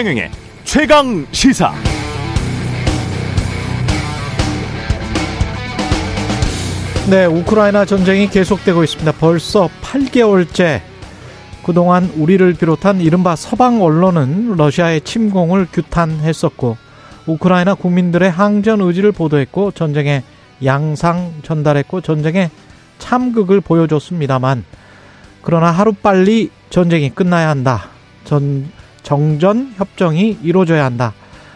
최경영의 최강 시사. 네, 우크라이나 전쟁이 계속되고 있습니다. 벌써 8개월째 그동안 우리를 비롯한 이른바 서방 언론은 러시아의 침공을 규탄했었고 우크라이나 국민들의 항전 의지를 보도했고 전쟁의 양상 전달했고 전쟁의 참극을 보여줬습니다만 그러나 하루빨리 전쟁이 끝나야 한다. 전 정전 협정이 이루어져야 한다.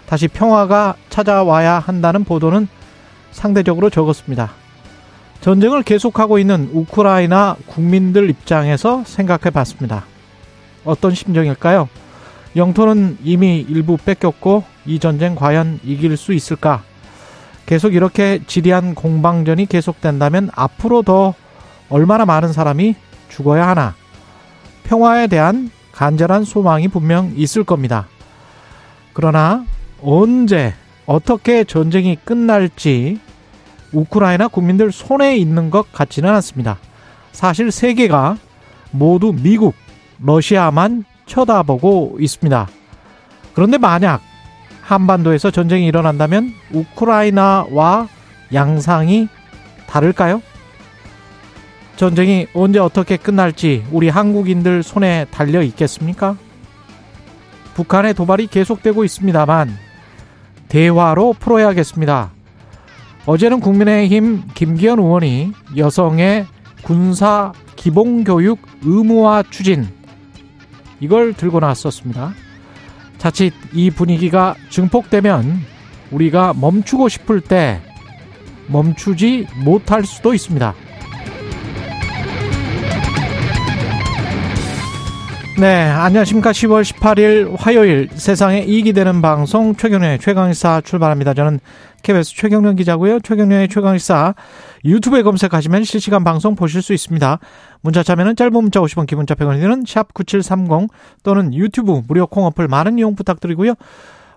다시 평화가 찾아와야 한다는 보도는 상대적으로 적었습니다. 전쟁을 계속하고 있는 우크라이나 국민들 입장에서 생각해 봤습니다. 어떤 심정일까요? 영토는 이미 일부 뺏겼고 이 전쟁 과연 이길 수 있을까? 계속 이렇게 지리한 공방전이 계속된다면 앞으로 더 얼마나 많은 사람이 죽어야 하나? 평화에 대한 간절한 소망이 분명 있을 겁니다. 그러나 언제 어떻게 전쟁이 끝날지 우크라이나 국민들 손에 있는 것 같지는 않습니다. 사실 세계가 모두 미국, 러시아만 쳐다보고 있습니다. 그런데 만약 한반도에서 전쟁이 일어난다면 우크라이나와 양상이 다를까요? 전쟁이 언제 어떻게 끝날지 우리 한국인들 손에 달려 있겠습니까? 북한의 도발이 계속되고 있습니다만 대화로 풀어야겠습니다. 어제는 국민의힘 김기현 의원이 여성의 군사 기본교육 의무화 추진 이걸 들고 나왔었습니다. 자칫 이 분위기가 증폭되면 우리가 멈추고 싶을 때 멈추지 못할 수도 있습니다. 네, 안녕하십니까. 10월 18일 화요일 세상에 이익이 되는 방송 최경련의 최강의사 출발합니다. 저는 KBS 최경련 기자고요. 최경련의 최강의사 유튜브에 검색하시면 실시간 방송 보실 수 있습니다. 문자 참여는 짧은 문자 50원, 기본자 100원이 드는 샵9730 또는 유튜브 무료 콩 어플 많은 이용 부탁드리고요.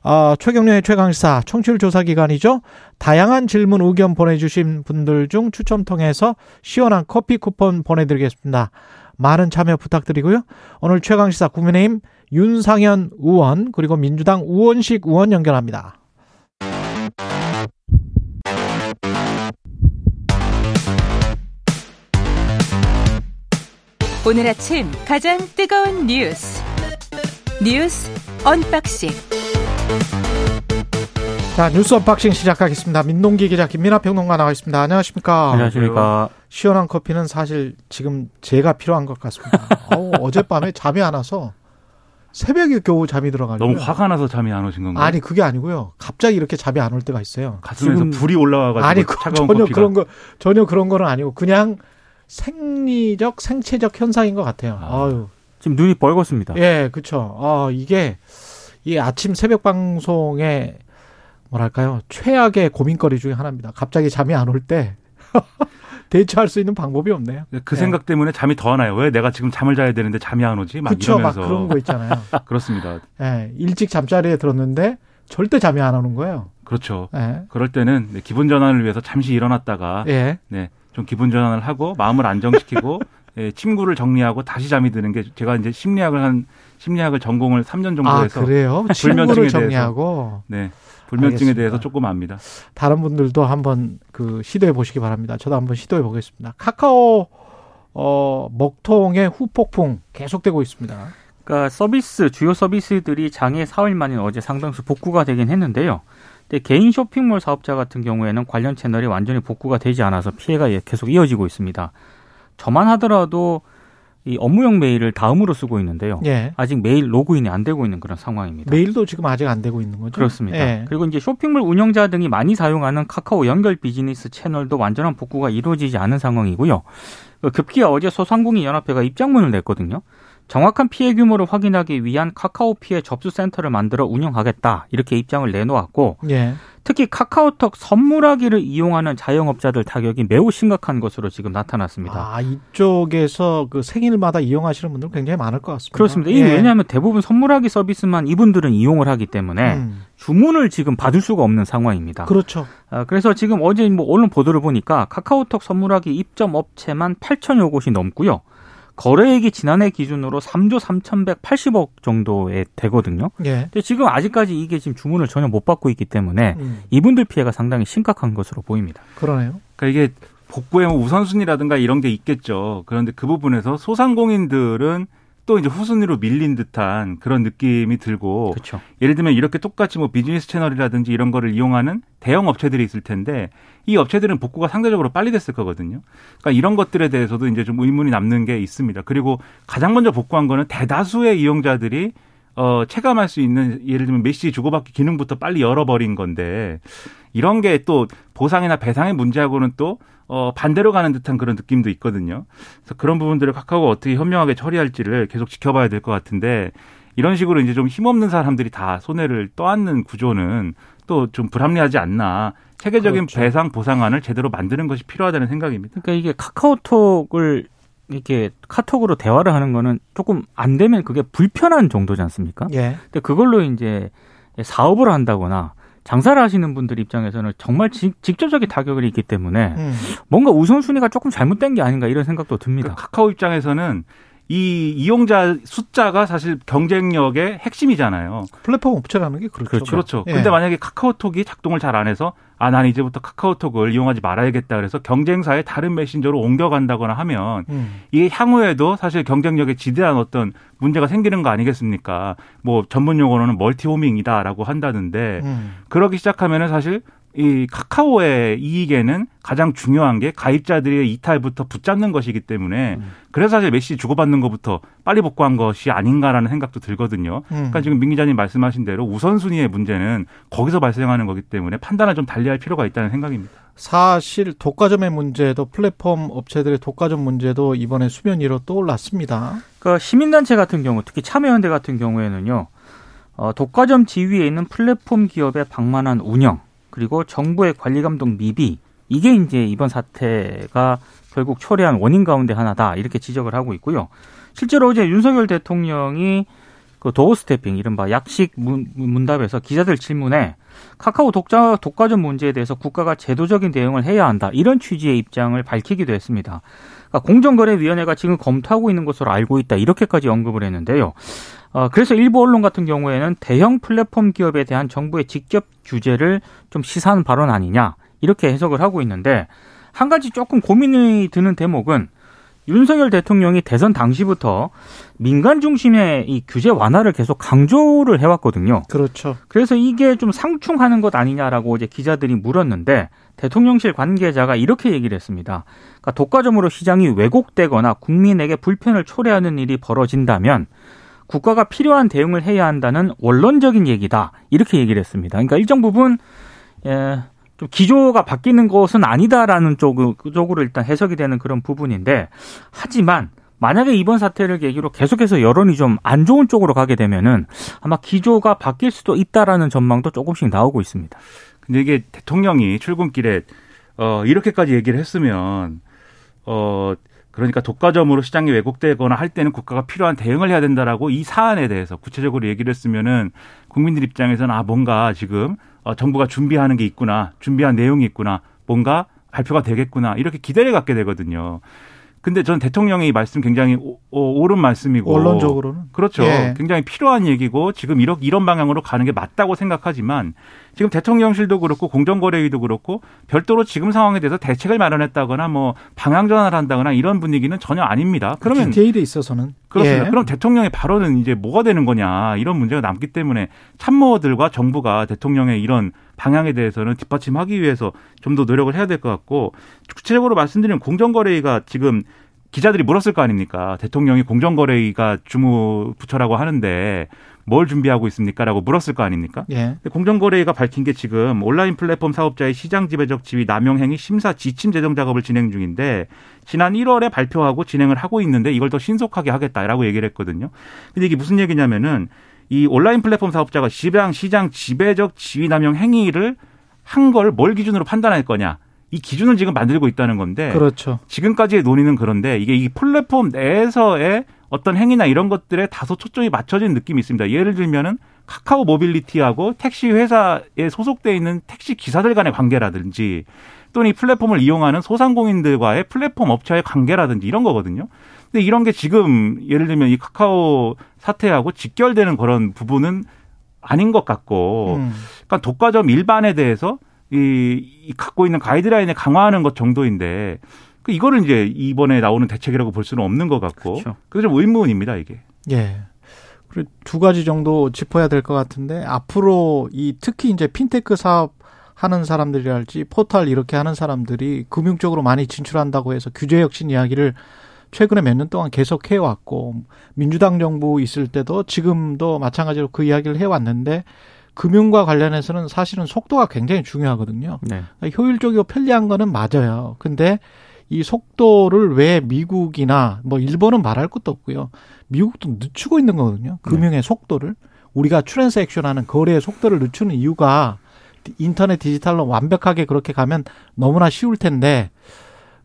어, 최경련의 최강의사 청취율 조사 기간이죠. 다양한 질문 의견 보내주신 분들 중 추첨 통해서 시원한 커피 쿠폰 보내드리겠습니다. 많은 참여 부탁드리고요. 오늘 최강시사 국민의힘 윤상현 의원 그리고 민주당 우원식 의원 연결합니다. 오늘 아침 가장 뜨거운 뉴스 뉴스 언박싱 자 뉴스 언박싱 시작하겠습니다. 민동기 기자 김민아 평론가 나와 있습니다. 안녕하십니까? 안녕하십니까? 시원한 커피는 사실 지금 제가 필요한 것 같습니다. 어우, 어젯밤에 잠이 안 와서 새벽에 겨우 잠이 들어가지고 너무 화가 나서 잠이 안 오신 건가요? 아니 그게 아니고요. 갑자기 이렇게 잠이 안 올 때가 있어요. 가슴에서 지금- 불이 올라와가지고 아니 그, 차가운 전혀 커피가 그런 거 전혀 그런 거는 아니고 그냥 생리적 생체적 현상인 것 같아요. 아. 아유. 지금 눈이 벌겋습니다. 예, 그렇죠. 어, 이게 이 아침 새벽 방송에 뭐랄까요 최악의 고민거리 중에 하나입니다. 갑자기 잠이 안 올 때 대처할 수 있는 방법이 없네요. 그 예. 생각 때문에 잠이 더 안 와요. 왜 내가 지금 잠을 자야 되는데 잠이 안 오지? 막 그쵸, 막 이러면서 그런 거 있잖아요. 그렇습니다. 예, 일찍 잠자리에 들었는데 절대 잠이 안 오는 거예요. 그렇죠. 예, 그럴 때는 네, 기분 전환을 위해서 잠시 일어났다가 예. 네, 좀 기분 전환을 하고 마음을 안정시키고 예, 침구를 정리하고 다시 잠이 드는 게 제가 이제 심리학을 한 심리학을 전공을 3년 정도 아 해서 그래요? 불면증에 대해서. 정리하고 네, 불면증에 알겠습니다. 대해서 조금 압니다. 다른 분들도 한번 그 시도해 보시기 바랍니다. 저도 한번 시도해 보겠습니다. 카카오 어 먹통의 후폭풍 계속되고 있습니다. 그러니까 서비스 주요 서비스들이 장애 사흘 만인 어제 상당수 복구가 되긴 했는데요. 근데 개인 쇼핑몰 사업자 같은 경우에는 관련 채널이 완전히 복구가 되지 않아서 피해가 예, 계속 이어지고 있습니다. 저만 하더라도 이 업무용 메일을 다음으로 쓰고 있는데요. 예. 아직 메일 로그인이 안 되고 있는 그런 상황입니다. 메일도 지금 아직 안 되고 있는 거죠? 그렇습니다. 예. 그리고 이제 쇼핑몰 운영자 등이 많이 사용하는 카카오 연결 비즈니스 채널도 완전한 복구가 이루어지지 않은 상황이고요. 그 급기야 어제 소상공인 연합회가 입장문을 냈거든요. 정확한 피해 규모를 확인하기 위한 카카오 피해 접수 센터를 만들어 운영하겠다 이렇게 입장을 내놓았고 예. 특히 카카오톡 선물하기를 이용하는 자영업자들 타격이 매우 심각한 것으로 지금 나타났습니다. 아, 이쪽에서 그 생일마다 이용하시는 분들 굉장히 많을 것 같습니다. 그렇습니다. 예. 왜냐하면 대부분 선물하기 서비스만 이분들은 이용을 하기 때문에 음, 주문을 지금 받을 수가 없는 상황입니다. 그렇죠. 아, 그래서 지금 어제 뭐 언론 보도를 보니까 카카오톡 선물하기 입점 업체만 8천여 곳이 넘고요. 거래액이 지난해 기준으로 3조 3,180억 정도에 되거든요. 예. 근데 지금 아직까지 이게 지금 주문을 전혀 못 받고 있기 때문에 음, 이분들 피해가 상당히 심각한 것으로 보입니다. 그러네요. 그러니까 이게 복구의 뭐 우선순위라든가 이런 게 있겠죠. 그런데 그 부분에서 소상공인들은 또 이제 후순위로 밀린 듯한 그런 느낌이 들고 그렇죠. 예를 들면 이렇게 똑같이 뭐 비즈니스 채널이라든지 이런 거를 이용하는 대형 업체들이 있을 텐데 이 업체들은 복구가 상대적으로 빨리 됐을 거거든요. 그러니까 이런 것들에 대해서도 이제 좀 의문이 남는 게 있습니다. 그리고 가장 먼저 복구한 거는 대다수의 이용자들이 어, 체감할 수 있는 예를 들면 메시지 주고받기 기능부터 빨리 열어버린 건데 이런 게 또 보상이나 배상의 문제하고는 또 어, 반대로 가는 듯한 그런 느낌도 있거든요. 그래서 그런 부분들을 카카오가 어떻게 현명하게 처리할지를 계속 지켜봐야 될 것 같은데 이런 식으로 이제 좀 힘없는 사람들이 다 손해를 떠안는 구조는 또 좀 불합리하지 않나. 체계적인 그렇죠. 배상 보상안을 제대로 만드는 것이 필요하다는 생각입니다. 그러니까 이게 카카오톡을 이렇게 카톡으로 대화를 하는 거는 조금 안 되면 그게 불편한 정도지 않습니까? 예. 근데 그걸로 이제 사업을 한다거나 장사를 하시는 분들 입장에서는 정말 직, 직접적인 타격이 있기 때문에 음. 뭔가 우선순위가 조금 잘못된 게 아닌가 이런 생각도 듭니다. 그러니까 카카오 입장에서는 이 이용자 숫자가 사실 경쟁력의 핵심이잖아요. 플랫폼 업체라는 게 그렇죠. 그렇죠. 그렇죠. 예. 근데 만약에 카카오톡이 작동을 잘 안 해서 아, 난 이제부터 카카오톡을 이용하지 말아야겠다 그래서 경쟁사의 다른 메신저로 옮겨간다거나 하면 음. 이게 향후에도 사실 경쟁력에 지대한 어떤 문제가 생기는 거 아니겠습니까? 뭐 전문 용어로는 멀티호밍이다라고 한다는데 음. 그러기 시작하면은 사실 이 카카오의 이익에는 가장 중요한 게 가입자들의 이탈부터 붙잡는 것이기 때문에 음. 그래서 사실 메시지 주고받는 것부터 빨리 복구한 것이 아닌가라는 생각도 들거든요. 음. 그러니까 지금 민 기자님 말씀하신 대로 우선순위의 문제는 거기서 발생하는 거기 때문에 판단을 좀 달리할 필요가 있다는 생각입니다. 사실 독과점의 문제도 플랫폼 업체들의 독과점 문제도 이번에 수면 위로 떠올랐습니다. 그러니까 시민단체 같은 경우, 특히 참여연대 같은 경우에는요, 어, 독과점 지위에 있는 플랫폼 기업의 방만한 운영, 그리고 정부의 관리 감독 미비, 이게 이제 이번 사태가 결국 초래한 원인 가운데 하나다, 이렇게 지적을 하고 있고요. 실제로 어제 윤석열 대통령이 그 도어 스태핑, 이른바 약식 문, 문답에서 기자들 질문에 카카오 독자, 독과점 문제에 대해서 국가가 제도적인 대응을 해야 한다, 이런 취지의 입장을 밝히기도 했습니다. 그러니까 공정거래위원회가 지금 검토하고 있는 것으로 알고 있다 이렇게까지 언급을 했는데요. 어, 그래서 일부 언론 같은 경우에는 대형 플랫폼 기업에 대한 정부의 직접 규제를 좀 시사하는 발언 아니냐 이렇게 해석을 하고 있는데 한 가지 조금 고민이 드는 대목은 윤석열 대통령이 대선 당시부터 민간 중심의 이 규제 완화를 계속 강조를 해왔거든요. 그렇죠. 그래서 이게 좀 상충하는 것 아니냐라고 이제 기자들이 물었는데 대통령실 관계자가 이렇게 얘기를 했습니다. 그러니까 독과점으로 시장이 왜곡되거나 국민에게 불편을 초래하는 일이 벌어진다면 국가가 필요한 대응을 해야 한다는 원론적인 얘기다. 이렇게 얘기를 했습니다. 그러니까 일정 부분 예, 좀 기조가 바뀌는 것은 아니다라는 쪽, 쪽으로 일단 해석이 되는 그런 부분인데 하지만 만약에 이번 사태를 계기로 계속해서 여론이 좀 안 좋은 쪽으로 가게 되면은 아마 기조가 바뀔 수도 있다라는 전망도 조금씩 나오고 있습니다. 근데 이게 대통령이 출근길에 어 이렇게까지 얘기를 했으면 어 그러니까 독과점으로 시장이 왜곡되거나 할 때는 국가가 필요한 대응을 해야 된다라고 이 사안에 대해서 구체적으로 얘기를 했으면은 국민들 입장에서는 아 뭔가 지금 어 정부가 준비하는 게 있구나 준비한 내용이 있구나 뭔가 발표가 되겠구나 이렇게 기대를 갖게 되거든요. 근데 전 대통령의 이 말씀 굉장히 오, 오, 옳은 말씀이고 원론적으로는 그렇죠. 예. 굉장히 필요한 얘기고 지금 이런 이런 방향으로 가는 게 맞다고 생각하지만 지금 대통령실도 그렇고 공정거래위도 그렇고 별도로 지금 상황에 대해서 대책을 마련했다거나 뭐 방향 전환을 한다거나 이런 분위기는 전혀 아닙니다. 그러면 디테일에 있어서는 그렇습니다. 예. 그럼 대통령의 발언은 이제 뭐가 되는 거냐 이런 문제가 남기 때문에 참모들과 정부가 대통령의 이런 방향에 대해서는 뒷받침하기 위해서 좀 더 노력을 해야 될 것 같고 구체적으로 말씀드리면 공정거래위가 지금 기자들이 물었을 거 아닙니까? 대통령이 공정거래위가 주무 부처라고 하는데 뭘 준비하고 있습니까?라고 물었을 거 아닙니까? 예. 공정거래위가 밝힌 게 지금 온라인 플랫폼 사업자의 시장 지배적 지위 남용 행위 심사 지침 제정 작업을 진행 중인데 지난 1월에 발표하고 진행을 하고 있는데 이걸 더 신속하게 하겠다라고 얘기를 했거든요. 근데 이게 무슨 얘기냐면은 이 온라인 플랫폼 사업자가 시장 시장 지배적 지위 남용 행위를 한 걸 뭘 기준으로 판단할 거냐? 이 기준을 지금 만들고 있다는 건데 그렇죠. 지금까지의 논의는 그런데 이게 이 플랫폼 내에서의 어떤 행위나 이런 것들에 다소 초점이 맞춰진 느낌이 있습니다. 예를 들면은 카카오 모빌리티하고 택시 회사에 소속돼 있는 택시 기사들 간의 관계라든지 또는 이 플랫폼을 이용하는 소상공인들과의 플랫폼 업체와의 관계라든지 이런 거거든요. 근데 이런 게 지금 예를 들면 이 카카오 사태하고 직결되는 그런 부분은 아닌 것 같고, 음. 그러니까 독과점 일반에 대해서 이, 이 갖고 있는 가이드라인을 강화하는 것 정도인데, 그 이거를 이제 이번에 나오는 대책이라고 볼 수는 없는 것 같고, 그렇죠. 그게 좀 의문입니다 이게. 예. 그리고 두 가지 정도 짚어야 될 것 같은데 앞으로 이 특히 이제 핀테크 사업 하는 사람들이랄지 포털 이렇게 하는 사람들이 금융 쪽으로 많이 진출한다고 해서 규제 혁신 이야기를 최근에 몇 년 동안 계속 해왔고 민주당 정부 있을 때도 지금도 마찬가지로 그 이야기를 해왔는데 금융과 관련해서는 사실은 속도가 굉장히 중요하거든요. 네. 효율적이고 편리한 거는 맞아요. 근데 이 속도를 왜 미국이나 뭐 일본은 말할 것도 없고요. 미국도 늦추고 있는 거거든요. 금융의 속도를 우리가 트랜스액션하는 거래의 속도를 늦추는 이유가 인터넷 디지털로 완벽하게 그렇게 가면 너무나 쉬울 텐데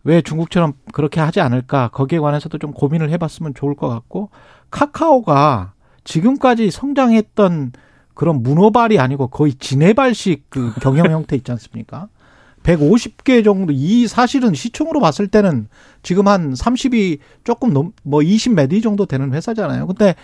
왜 중국처럼 그렇게 하지 않을까 거기에 관해서도 좀 고민을 해봤으면 좋을 것 같고 카카오가 지금까지 성장했던 그런 문어발이 아니고 거의 지네발식 그 경영 형태 있지 않습니까? 150개 정도 이 사실은 시총으로 봤을 때는 지금 한 30이 조금 넘 뭐 20몇위 정도 되는 회사잖아요. 근데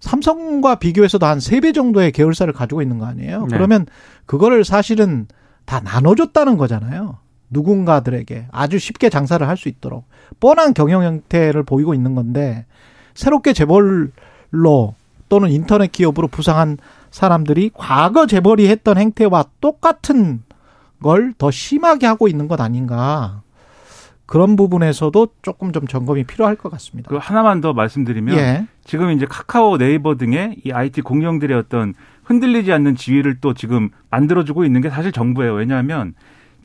삼성과 비교해서도 한 3배 정도의 계열사를 가지고 있는 거 아니에요? 네. 그러면 그거를 사실은 다 나눠줬다는 거잖아요. 누군가들에게 아주 쉽게 장사를 할 수 있도록 뻔한 경영 형태를 보이고 있는 건데 새롭게 재벌로 또는 인터넷 기업으로 부상한 사람들이 과거 재벌이 했던 행태와 똑같은 걸 더 심하게 하고 있는 것 아닌가. 그런 부분에서도 조금 좀 점검이 필요할 것 같습니다. 그 하나만 더 말씀드리면 예. 지금 이제 카카오 네이버 등의 이 IT 공룡들의 어떤 흔들리지 않는 지위를 또 지금 만들어주고 있는 게 사실 정부예요. 왜냐하면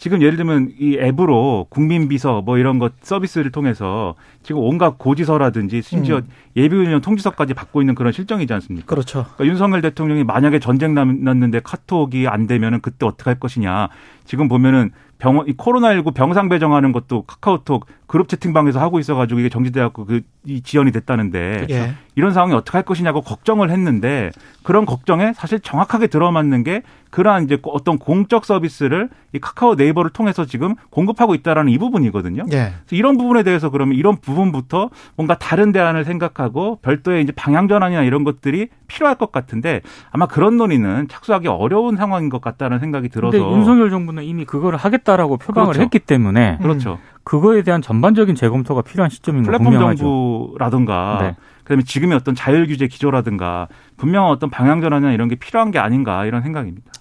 지금 예를 들면 이 앱으로 국민 비서 뭐 이런 것 서비스를 통해서 지금 온갖 고지서라든지 심지어 음. 예비훈련 통지서까지 받고 있는 그런 실정이지 않습니까? 그렇죠. 그러니까 윤석열 대통령이 만약에 전쟁 남- 났는데 카톡이 안 되면은 그때 어떻게 할 것이냐. 지금 보면은 병원 이 코로나19 병상 배정하는 것도 카카오톡 그룹 채팅방에서 하고 있어가지고 이게 정지돼갖고 그 이 지연이 됐다는데 예. 이런 상황이 어떻게 할 것이냐고 걱정을 했는데 그런 걱정에 사실 정확하게 들어맞는 게 그러한 이제 어떤 공적 서비스를 이 카카오 네이버를 통해서 지금 공급하고 있다라는 이 부분이거든요. 예. 그래서 이런 부분에 대해서 그러면 이런 부분부터 뭔가 다른 대안을 생각하고 별도의 이제 방향 전환이나 이런 것들이 필요할 것 같은데 아마 그런 논의는 착수하기 어려운 상황인 것 같다는 생각이 들어서 윤석열 정부는 이미 그거를 하겠다 라고 표방을 그렇죠. 했기 때문에 그렇죠. 그거에 대한 전반적인 재검토가 필요한 시점인 건 플랫폼 분명하죠. 정부라든가 네. 그다음에 지금의 어떤 자율 규제 기조라든가 분명한 어떤 방향 전환이나 이런 게 필요한 게 아닌가 이런 생각입니다.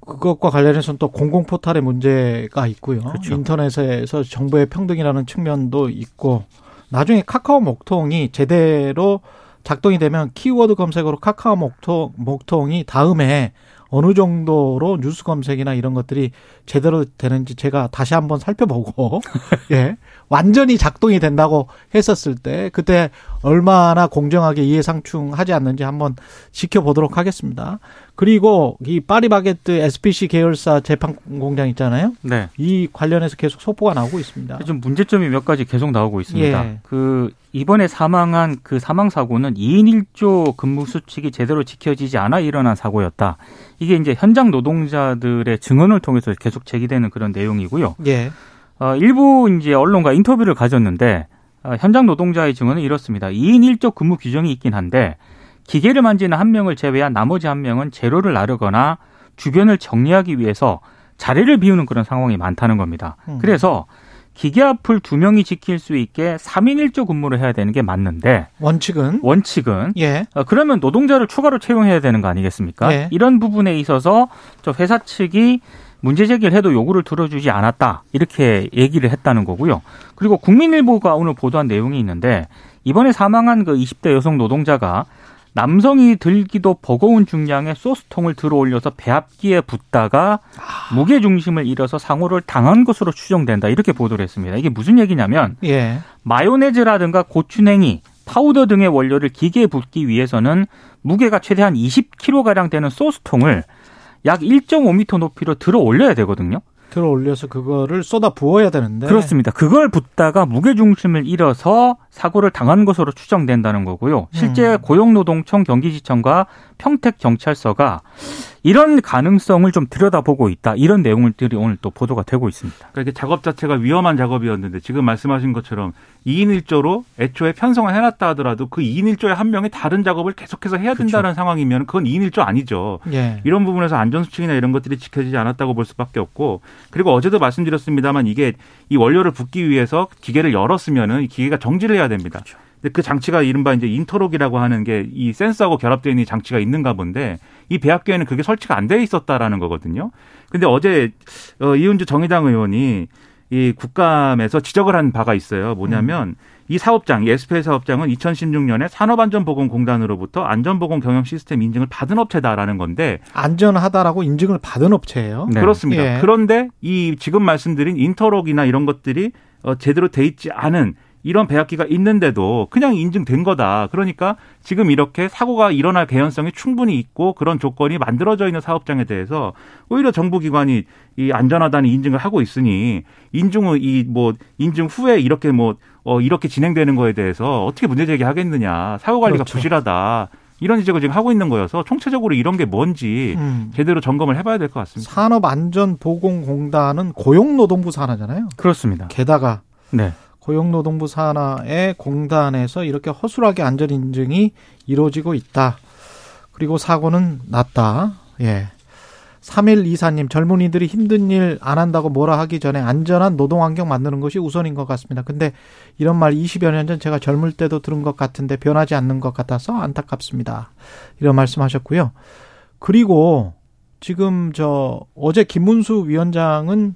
그것과 관련해서는 또 공공 포털의 문제가 있고요. 그렇죠. 인터넷에서 정보의 평등이라는 측면도 있고 나중에 카카오 목통이 제대로 작동이 되면 키워드 검색으로 카카오 목통 목통이 다음에 어느 정도로 뉴스 검색이나 이런 것들이 제대로 되는지 제가 다시 한번 살펴보고 예 완전히 작동이 된다고 했었을 때 그때 얼마나 공정하게 이해상충하지 않는지 한번 지켜보도록 하겠습니다. 그리고 이 파리바게뜨 SPC 계열사 재판 공장 있잖아요. 네. 이 관련해서 계속 속보가 나오고 있습니다. 좀 문제점이 몇 가지 계속 나오고 있습니다. 예. 그 이번에 사망한 그 사망 사고는 2인 1조 근무 수칙이 제대로 지켜지지 않아 일어난 사고였다. 이게 이제 현장 노동자들의 증언을 통해서 계속 제기되는 그런 내용이고요. 예. 어, 일부 이제 언론과 인터뷰를 가졌는데 어, 현장 노동자의 증언은 이렇습니다. 2인 1조 근무 규정이 있긴 한데 기계를 만지는 한 명을 제외한 나머지 한 명은 재료를 나르거나 주변을 정리하기 위해서 자리를 비우는 그런 상황이 많다는 겁니다. 음. 그래서 기계 앞을 두 명이 지킬 수 있게 3인 1조 근무를 해야 되는 게 맞는데 원칙은 원칙은 예. 어, 그러면 노동자를 추가로 채용해야 되는 거 아니겠습니까? 네. 이런 부분에 있어서 저 회사 측이 문제 제기를 해도 요구를 들어주지 않았다 이렇게 얘기를 했다는 거고요. 그리고 국민일보가 오늘 보도한 내용이 있는데 이번에 사망한 그 20대 여성 노동자가 남성이 들기도 버거운 중량의 소스통을 들어 올려서 배합기에 붙다가 무게 중심을 잃어서 사고를 당한 것으로 추정된다 이렇게 보도를 했습니다. 이게 무슨 얘기냐면 예. 마요네즈라든가 고추냉이, 파우더 등의 원료를 기계에 붓기 위해서는 무게가 최대한 20kg가량 되는 소스통을 약 1.5m 높이로 들어 올려야 되거든요. 들어 올려서 그거를 쏟아 부어야 되는데 그렇습니다. 그걸 붓다가 무게 중심을 잃어서 사고를 당한 것으로 추정된다는 거고요. 실제 음. 고용노동청 경기지청과 평택 경찰서가 이런 가능성을 좀 들여다보고 있다. 이런 내용들이 오늘 또 보도가 되고 있습니다. 그러니까 이게 작업 자체가 위험한 작업이었는데 지금 말씀하신 것처럼 2인 1조로 애초에 편성을 해놨다 하더라도 그 2인 1조의 한 명이 다른 작업을 계속해서 해야 된다는 그렇죠. 상황이면 그건 2인 1조 아니죠. 예. 이런 부분에서 안전수칙이나 이런 것들이 지켜지지 않았다고 볼 수밖에 없고 그리고 어제도 말씀드렸습니다만 이게 이 원료를 붓기 위해서 기계를 열었으면은 기계가 정지를 해야 됩니다. 그렇죠. 그 장치가 이른바 이제 인터록이라고 하는 게 이 센서하고 결합되어 있는 장치가 있는가 본데 이 배합계에는 그게 설치가 안 돼 있었다라는 거거든요. 근데 어제 어 이은주 정의당 의원이 이 국감에서 지적을 한 바가 있어요. 뭐냐면 음. 이 사업장, 이 SPL 사업장은 2016년에 산업안전보건공단으로부터 안전보건 경영 시스템 인증을 받은 업체다라는 건데 안전하다라고 인증을 받은 업체예요. 네. 그렇습니다. 예. 그런데 이 지금 말씀드린 인터록이나 이런 것들이 어 제대로 돼 있지 않은 이런 배합기가 있는데도 그냥 인증된 거다. 그러니까 지금 이렇게 사고가 일어날 개연성이 충분히 있고 그런 조건이 만들어져 있는 사업장에 대해서 오히려 정부 기관이 이 안전하다는 인증을 하고 있으니 인증 후 이 뭐 인증 후에 이렇게 뭐 어, 이렇게 진행되는 거에 대해서 어떻게 문제 제기하겠느냐. 사고 관리가 그렇죠. 부실하다. 이런 지적을 지금 하고 있는 거여서 총체적으로 이런 게 뭔지 음. 제대로 점검을 해봐야 될 것 같습니다. 산업안전보건공단은 고용노동부 산하잖아요. 그렇습니다. 게다가 네. 고용노동부 산하의 공단에서 이렇게 허술하게 안전 인증이 이루어지고 있다. 그리고 사고는 났다. 예. 3124님, 젊은이들이 힘든 일 안 한다고 뭐라 하기 전에 안전한 노동 환경 만드는 것이 우선인 것 같습니다. 근데 이런 말 20여 년 전 제가 젊을 때도 들은 것 같은데 변하지 않는 것 같아서 안타깝습니다. 이런 말씀 하셨고요. 그리고 지금 저 어제 김문수 위원장은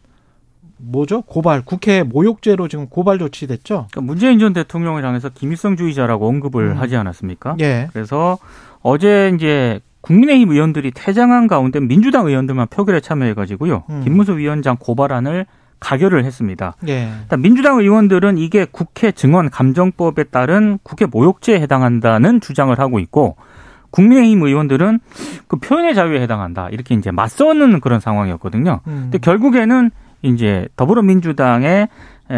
뭐죠? 고발 국회 모욕죄로 지금 고발 조치됐죠. 그러니까 문재인 전 대통령을 향해서 김일성주의자라고 언급을 음. 하지 않았습니까? 예. 그래서 어제 이제 국민의힘 의원들이 퇴장한 가운데 민주당 의원들만 표결에 참여해가지고요. 음. 김무수 위원장 고발안을 가결을 했습니다. 예. 민주당 의원들은 이게 국회 증언 감정법에 따른 국회 모욕죄에 해당한다는 주장을 하고 있고 국민의힘 의원들은 그 표현의 자유에 해당한다 이렇게 이제 맞서는 그런 상황이었거든요. 음. 근데 결국에는 이제 더불어민주당의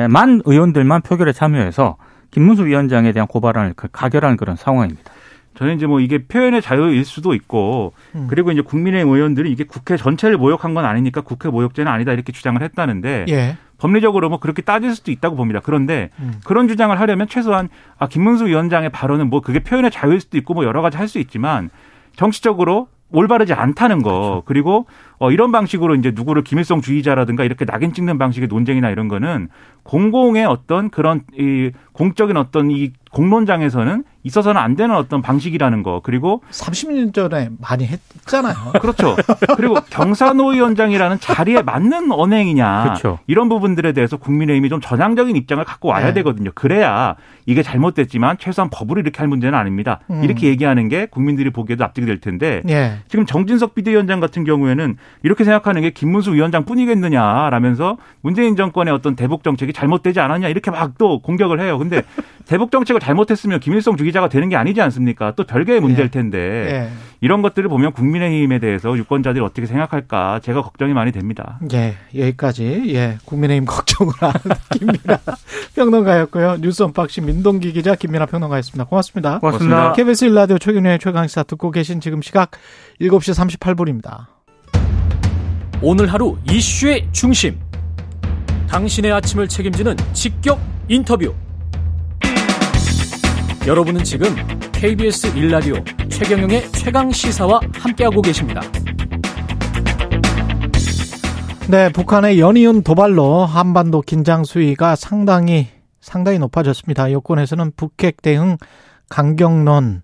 만 의원들만 표결에 참여해서 김문수 위원장에 대한 고발안을 그 가결한 그런 상황입니다. 저는 이제 뭐 이게 표현의 자유일 수도 있고 음. 그리고 이제 국민의힘 의원들이 이게 국회 전체를 모욕한 건 아니니까 국회 모욕죄는 아니다 이렇게 주장을 했다는데 예. 법리적으로 뭐 그렇게 따질 수도 있다고 봅니다. 그런데 음. 그런 주장을 하려면 최소한 아 김문수 위원장의 발언은 뭐 그게 표현의 자유일 수도 있고 뭐 여러 가지 할 수 있지만 정치적으로 올바르지 않다는 거 그렇죠. 그리고 어 이런 방식으로 이제 누구를 김일성 주의자라든가 이렇게 낙인 찍는 방식의 논쟁이나 이런 거는 공공의 어떤 그런 이 공적인 어떤 이 공론장에서는 있어서는 안 되는 어떤 방식이라는 거. 그리고 30년 전에 많이 했잖아요. 그렇죠. 그리고 경사노위원장이라는 자리에 맞는 언행이냐. 그렇죠. 이런 부분들에 대해서 국민의힘이 좀 전향적인 입장을 갖고 와야 네. 되거든요. 그래야 이게 잘못됐지만 최소한 법으로 이렇게 할 문제는 아닙니다. 음. 이렇게 얘기하는 게 국민들이 보기에도 납득이 될 텐데 네. 지금 정진석 비대위원장 같은 경우에는 이렇게 생각하는 게 김문수 위원장 뿐이겠느냐라면서 문재인 정권의 어떤 대북 정책이 잘못되지 않았냐 이렇게 막 또 공격을 해요. 근데 대북 정책을 잘못했으면 김일성 주기자가 되는 게 아니지 않습니까? 또 별개의 문제일 예. 텐데 예. 이런 것들을 보면 국민의힘에 대해서 유권자들이 어떻게 생각할까 제가 걱정이 많이 됩니다. 예, 여기까지 예 국민의힘 걱정을 하는 김민아 평론가였고요. 뉴스 언박싱 민동기 기자 김민아 평론가였습니다. 고맙습니다. 고맙습니다. KBS 일라디오 최경영의 최강시사 듣고 계신 지금 시각 7시 38분입니다. 오늘 하루 이슈의 중심. 당신의 아침을 책임지는 직격 인터뷰. 여러분은 지금 KBS 일라디오 최경영의 최강 시사와 함께하고 계십니다. 네, 북한의 연이은 도발로 한반도 긴장 수위가 상당히 상당히 높아졌습니다. 여권에서는 북핵 대응 강경론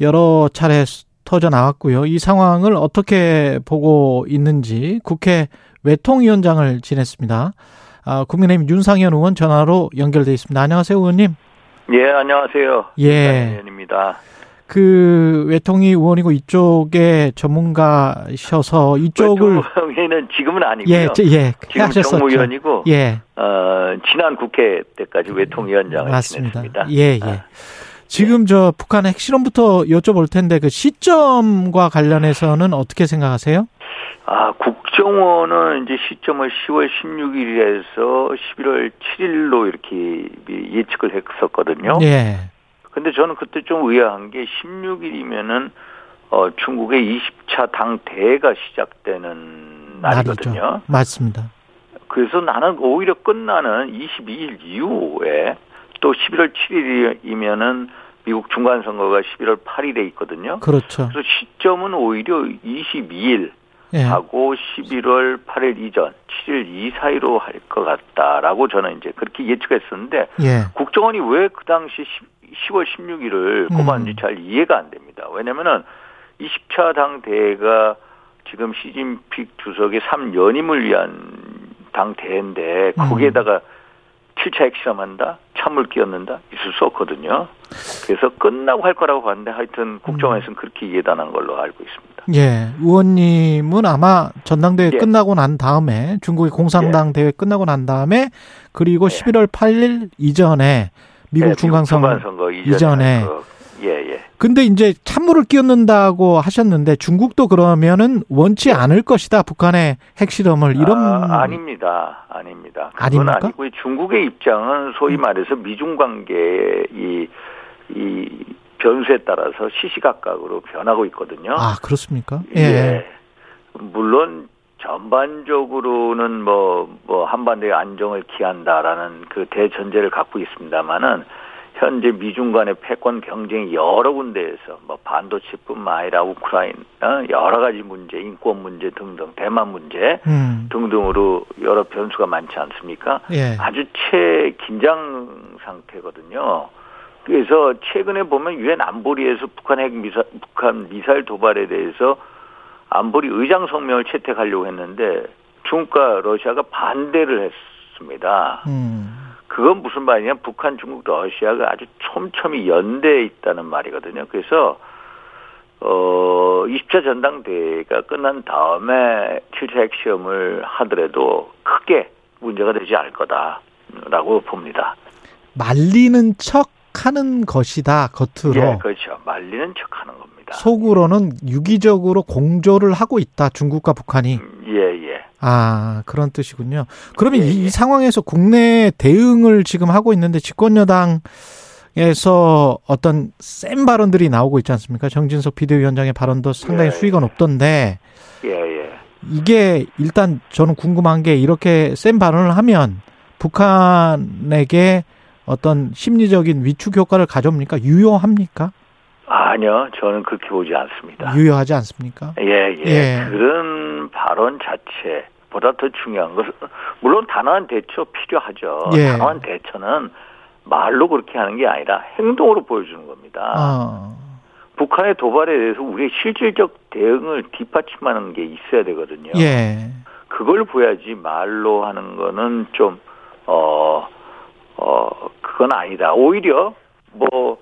여러 차례 터져 나왔고요. 이 상황을 어떻게 보고 있는지 국회 외통위원장을 지냈습니다. 아, 국민의힘 윤상현 의원 전화로 연결돼 있습니다. 안녕하세요, 의원님. 예, 안녕하세요. 예. 의원입니다. 그 외통위 의원이고 이쪽에 전문가셔서 이쪽을 외통위는 지금은 아니고요. 예, 예, 지금 하셨었죠. 정무위원이고 예. 어, 지난 국회 때까지 외통위원장을 맞습니다. 지냈습니다. 예, 예. 아. 지금 저 북한의 핵실험부터 여쭤볼 텐데 그 시점과 관련해서는 어떻게 생각하세요? 아, 국정원은 이제 시점을 10월 16일에서 11월 7일로 이렇게 예측을 했었거든요. 예. 근데 저는 그때 좀 의아한 게 16일이면은 어, 중국의 20차 당 대회가 시작되는 날이거든요. 날이죠. 맞습니다. 그래서 나는 오히려 끝나는 22일 이후에 또 11월 7일이면은 미국 중간 선거가 11월 8일에 있거든요. 그렇죠. 그래서 시점은 오히려 22일 예. 하고 11월 8일 이전 7일 이 사이로 할 것 같다라고 저는 이제 그렇게 예측했었는데 예. 국정원이 왜 그 당시 10, 월 16일을 꼽았는지 음. 잘 이해가 안 됩니다. 왜냐면은 20차 당 대회가 지금 시진핑 주석의 3연임을 위한 당 대회인데 거기에다가 음. 7차 핵실험한다? 찬물 끼얹는다? 있을 수 없거든요. 그래서 끝나고 할 거라고 봤는데 하여튼 국정원에서는 음. 그렇게 예단한 걸로 알고 있습니다. 예. 의원님은 아마 전당대회 예. 끝나고 난 다음에 중국의 공산당 예. 대회 끝나고 난 다음에 그리고 예. 11월 8일 이전에 미국 예, 중간선거, 중간선거 이전에, 이전에 그 예, 예. 근데 이제 찬물을 끼얹는다고 하셨는데 중국도 그러면은 원치 예. 않을 것이다. 북한의 핵실험을 이런 아, 아닙니다. 아닙니다. 그건 아닙니까? 아니고 중국의 입장은 소위 음. 말해서 미중 관계의 이, 이 변수에 따라서 시시각각으로 변하고 있거든요. 아, 그렇습니까? 예. 예. 물론 전반적으로는 뭐, 뭐, 한반도의 안정을 기한다라는 그 대전제를 갖고 있습니다만은 현재 미중 간의 패권 경쟁이 여러 군데에서 뭐 반도체뿐만 아니라 우크라이나 여러 가지 문제, 인권 문제 등등, 대만 문제 음. 등등으로 여러 변수가 많지 않습니까? 예. 아주 최 긴장 상태거든요. 그래서 최근에 보면 유엔 안보리에서 북한 핵 미사 북한 미사일 도발에 대해서 안보리 의장 성명을 채택하려고 했는데 중국과 러시아가 반대를 했습니다. 음. 그건 무슨 말이냐? 북한, 중국, 러시아가 아주 촘촘히 연대해 있다는 말이거든요. 그래서 어 20차 전당대회가 끝난 다음에 7차 핵시험을 하더라도 크게 문제가 되지 않을 거다라고 봅니다. 말리는 척 하는 것이다, 겉으로. 예, 그렇죠. 말리는 척 하는 겁니다. 속으로는 유기적으로 공조를 하고 있다, 중국과 북한이. 음, 예, 예. 아, 그런 뜻이군요. 그러면 예, 이, 이 예. 상황에서 국내 대응을 지금 하고 있는데 집권 여당 에서 어떤 센 발언들이 나오고 있지 않습니까? 정진석 비대위원장의 발언도 상당히 예, 수위가 높던데 예, 예. 이게 일단 저는 궁금한 게 이렇게 센 발언을 하면 북한에게 어떤 심리적인 위축 효과를 가져옵니까? 유효합니까? 아니요, 저는 그렇게 보지 않습니다. 유효하지 않습니까? 예, 예. 예. 그런 발언 자체보다 더 중요한 것은, 물론 단호한 대처 필요하죠. 예. 단호한 대처는 말로 그렇게 하는 게 아니라 행동으로 보여주는 겁니다. 어. 북한의 도발에 대해서 우리의 실질적 대응을 뒷받침하는 게 있어야 되거든요. 예. 그걸 보야지 말로 하는 거는 좀, 어, 어, 그건 아니다. 오히려 뭐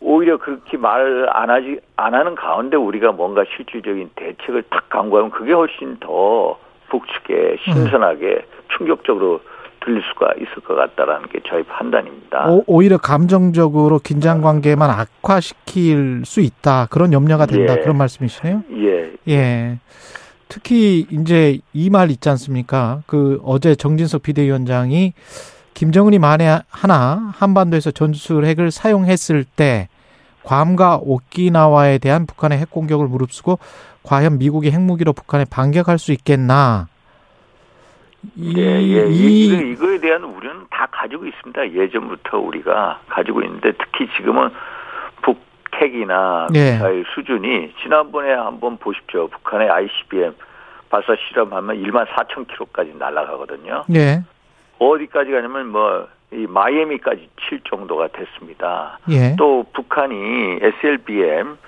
오히려 그렇게 말 안 하지 안 하는 가운데 우리가 뭔가 실질적인 대책을 탁 강구하면 그게 훨씬 더 북측에 신선하게 음. 충격적으로 들릴 수가 있을 것 같다라는 게 저희 판단입니다. 오, 히려 감정적으로 긴장 관계만 악화시킬 수 있다 그런 염려가 된다 예. 그런 말씀이시네요. 예. 예. 특히 이제 이 말 있지 않습니까? 그 어제 정진석 비대위원장이 김정은이 만에 하나 한반도에서 전술 핵을 사용했을 때 괌과 오키나와에 대한 북한의 핵 공격을 무릅쓰고 과연 미국이 핵무기로 북한에 반격할 수 있겠나? 이, 예, 예. 이, 이거에 대한 우려는 다 가지고 있습니다. 예전부터 우리가 가지고 있는데 특히 지금은 북핵이나 예. 미사일 수준이 지난번에 한번 보십시오. 북한의 ICBM 발사 실험하면 1만 4천 킬로까지 날아가거든요. 예. 어디까지 가냐면 뭐, 이 마이애미까지 칠 정도가 됐습니다. 예. 또 북한이 SLBM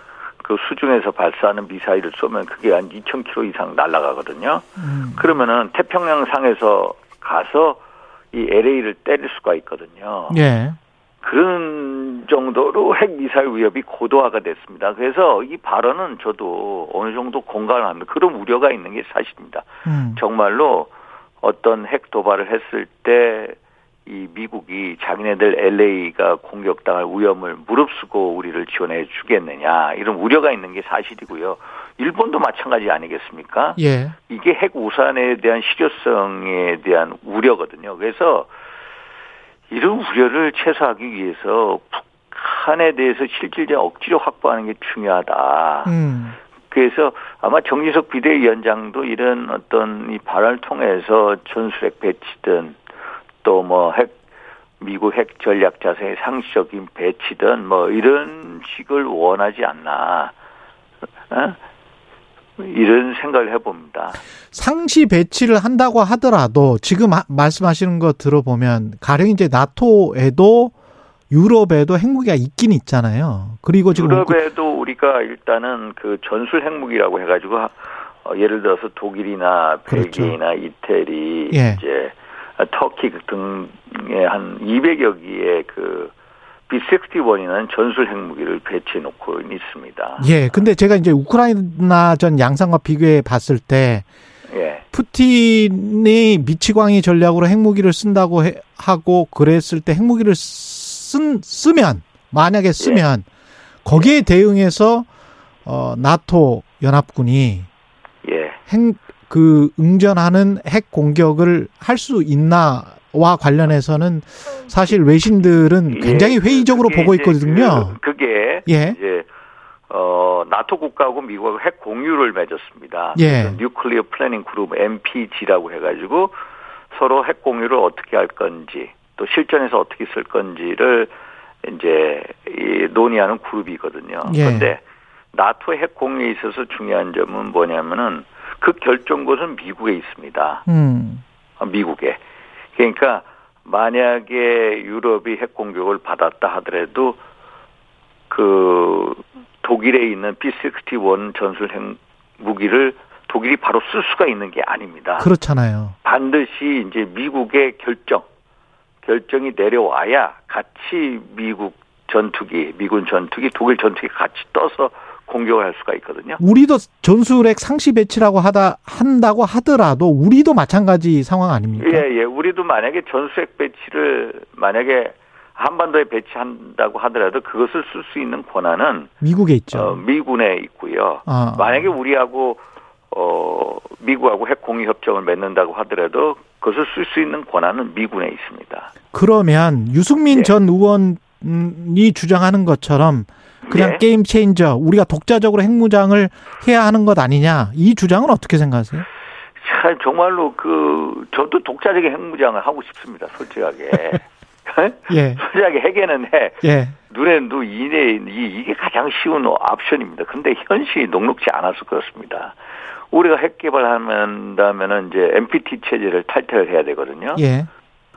그 수중에서 발사하는 미사일을 쏘면 그게 한 2,000km 이상 날아가거든요. 음. 그러면은 태평양 상에서 가서 이 LA를 때릴 수가 있거든요. 예. 그런 정도로 핵 미사일 위협이 고도화가 됐습니다. 그래서 이 발언은 저도 어느 정도 공감을 합니다. 그런 우려가 있는 게 사실입니다. 음. 정말로 어떤 핵 도발을 했을 때 이 미국이 자기네들 LA가 공격당할 위험을 무릅쓰고 우리를 지원해 주겠느냐 이런 우려가 있는 게 사실이고요. 일본도 마찬가지 아니겠습니까? 예. 이게 핵 우산에 대한 실효성에 대한 우려거든요. 그래서 이런 우려를 최소화하기 위해서 북한에 대해서 실질적 억지로 확보하는 게 중요하다. 음. 그래서 아마 정진석 비대위원장도 이런 어떤 이 발언을 통해서 전술핵 배치든 또 뭐 핵 미국 핵 전략 자세의 상시적인 배치든 뭐 이런 식을 원하지 않나. 어? 이런 생각을 해봅니다. 상시 배치를 한다고 하더라도 지금 하- 말씀하시는 거 들어보면 가령 이제 나토에도 유럽에도 핵무기가 있긴 있잖아요. 그리고 지금 유럽에도 우리가 일단은 그 전술 핵무기라고 해가지고 어, 예를 들어서 독일이나 그렇죠. 벨기에나 이태리 예. 이제 터키 등의 한 200여 개의 그 B61이라는 전술 핵무기를 배치해 놓고 있습니다. 예, 근데 제가 이제 우크라이나 전 양상과 비교해 봤을 때 예. 푸틴이 미치광이 전략으로 핵무기를 쓴다고 해- 하고 그랬을 때 핵무기를 쓴 쓰면 만약에 쓰면 거기에 대응해서 어 나토 연합군이 예. 핵그 응전하는 핵 공격을 할 수 있나와 관련해서는 사실 외신들은 굉장히 예, 회의적으로 그게 보고 있거든요. 그, 게 예. 이제 어 나토 국가하고 미국하고 핵 공유를 맺었습니다. 예. Nuclear Planning Group NPG라고 해가지고 서로 핵 공유를 어떻게 할 건지 또 실전에서 어떻게 쓸 건지를 이제 이 논의하는 그룹이거든요. 예. 그런데 나토 핵 공유에 있어서 중요한 점은 뭐냐면은 그 결정권은 미국에 있습니다. 음. 어, 미국에. 그러니까 만약에 유럽이 핵 공격을 받았다 하더라도 그 독일에 있는 B61 전술 핵 무기를 독일이 바로 쓸 수가 있는 게 아닙니다. 그렇잖아요. 반드시 이제 미국의 결정 결정이 내려와야 같이 미국 전투기, 미군 전투기, 독일 전투기 같이 떠서 공격을 할 수가 있거든요. 우리도 전술핵 상시 배치라고 하다 한다고 하더라도 우리도 마찬가지 상황 아닙니까? 예, 예. 우리도 만약에 전수핵 배치를 만약에 한반도에 배치한다고 하더라도 그것을 쓸 수 있는 권한은 미국에 있죠. 어, 미군에 있고요. 아. 만약에 우리하고 어 미국하고 핵 공유 협정을 맺는다고 하더라도 그것을 쓸 수 있는 권한은 미군에 있습니다. 그러면 유승민 예. 전 의원이 주장하는 것처럼 그냥 예. 게임 체인저 우리가 독자적으로 핵무장을 해야 하는 것 아니냐 이 주장은 어떻게 생각하세요? 참 정말로 그 저도 독자적인 핵무장을 하고 싶습니다. 솔직하게. 예. 솔직하게 핵에는 핵, 예. 눈에는 눈, 이내 이 이게 가장 쉬운 옵션입니다. 근데 현실이 녹록지 않아서 그렇습니다. 우리가 핵 개발한다면은 이제 NPT 체제를 탈퇴를 해야 되거든요. 예.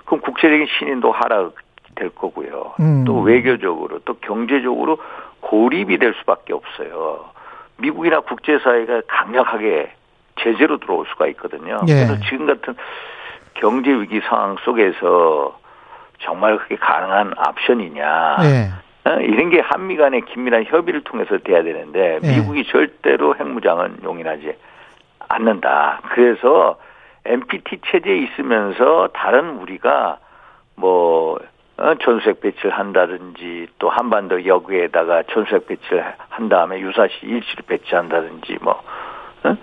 그럼 국제적인 신인도 하락될 거고요. 음. 또 외교적으로 또 경제적으로 고립이 될 수밖에 없어요. 미국이나 국제사회가 강력하게 제재로 들어올 수가 있거든요. 예. 그래서 지금 같은 경제 위기 상황 속에서 정말 그게 가능한 옵션이냐. 예. 어, 이런 게 한미 간의 긴밀한 협의를 통해서 돼야 되는데 예. 미국이 절대로 핵무장은 용인하지 않는다. 그래서 NPT 체제에 있으면서 다른 우리가 뭐 어, 전술핵 배치를 한다든지 또 한반도 역외에다가 전술핵 배치를 한 다음에 유사시 일시를 배치한다든지 뭐 어?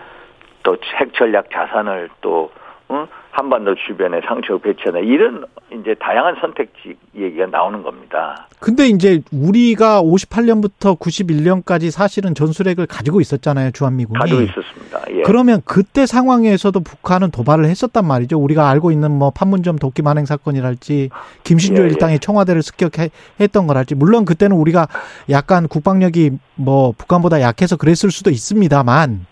또 핵전략 자산을 또 어? 한반도 주변에 상처 배치하다 이런 이제 다양한 선택지 얘기가 나오는 겁니다. 근데 이제 우리가 58년부터 91년까지 사실은 전술핵을 가지고 있었잖아요 주한미군이. 가지고 있었습니다. 예. 그러면 그때 상황에서도 북한은 도발을 했었단 말이죠. 우리가 알고 있는 뭐 판문점 도끼 만행 사건이랄지 김신조 예, 예. 일당이 청와대를 습격했던 거랄지 물론 그때는 우리가 약간 국방력이 뭐 북한보다 약해서 그랬을 수도 있습니다만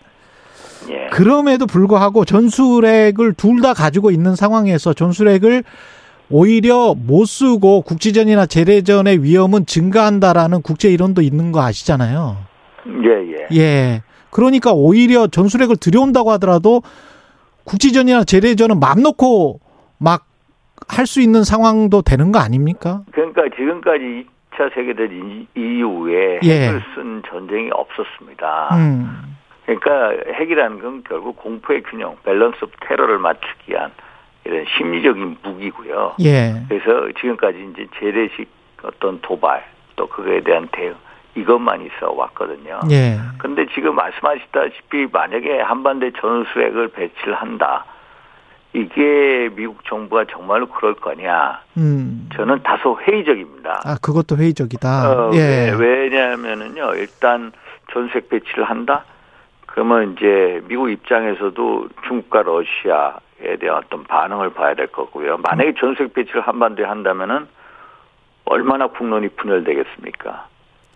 예. 그럼에도 불구하고 전술핵을 둘 다 가지고 있는 상황에서 전술핵을 오히려 못 쓰고 국지전이나 재래전의 위험은 증가한다라는 국제 이론도 있는 거 아시잖아요. 예, 예. 예. 그러니까 오히려 전술핵을 들여온다고 하더라도 국지전이나 재래전은 맘 놓고 막 할 수 있는 상황도 되는 거 아닙니까? 그러니까 지금까지 2차 세계대전 이- 이후에 예. 핵을 쓴 전쟁이 없었습니다. 음. 그러니까 핵이라는 건 결국 공포의 균형, 밸런스 오브 테러를 맞추기 위한 이런 심리적인 무기고요. 예. 그래서 지금까지 이제 재래식 어떤 도발 또 그거에 대한 대응 이것만 있어 왔거든요. 예. 근데 지금 말씀하시다시피 만약에 한반도에 전술핵을 배치를 한다. 이게 미국 정부가 정말로 그럴 거냐? 음. 저는 다소 회의적입니다. 아, 그것도 회의적이다. 어, 예. 왜, 왜냐하면은요, 일단 전색 배치를 한다? 그러면 이제 미국 입장에서도 중국과 러시아에 대한 어떤 반응을 봐야 될 거고요. 만약에 전색 배치를 한반도에 한다면은 얼마나 국론이 분열되겠습니까?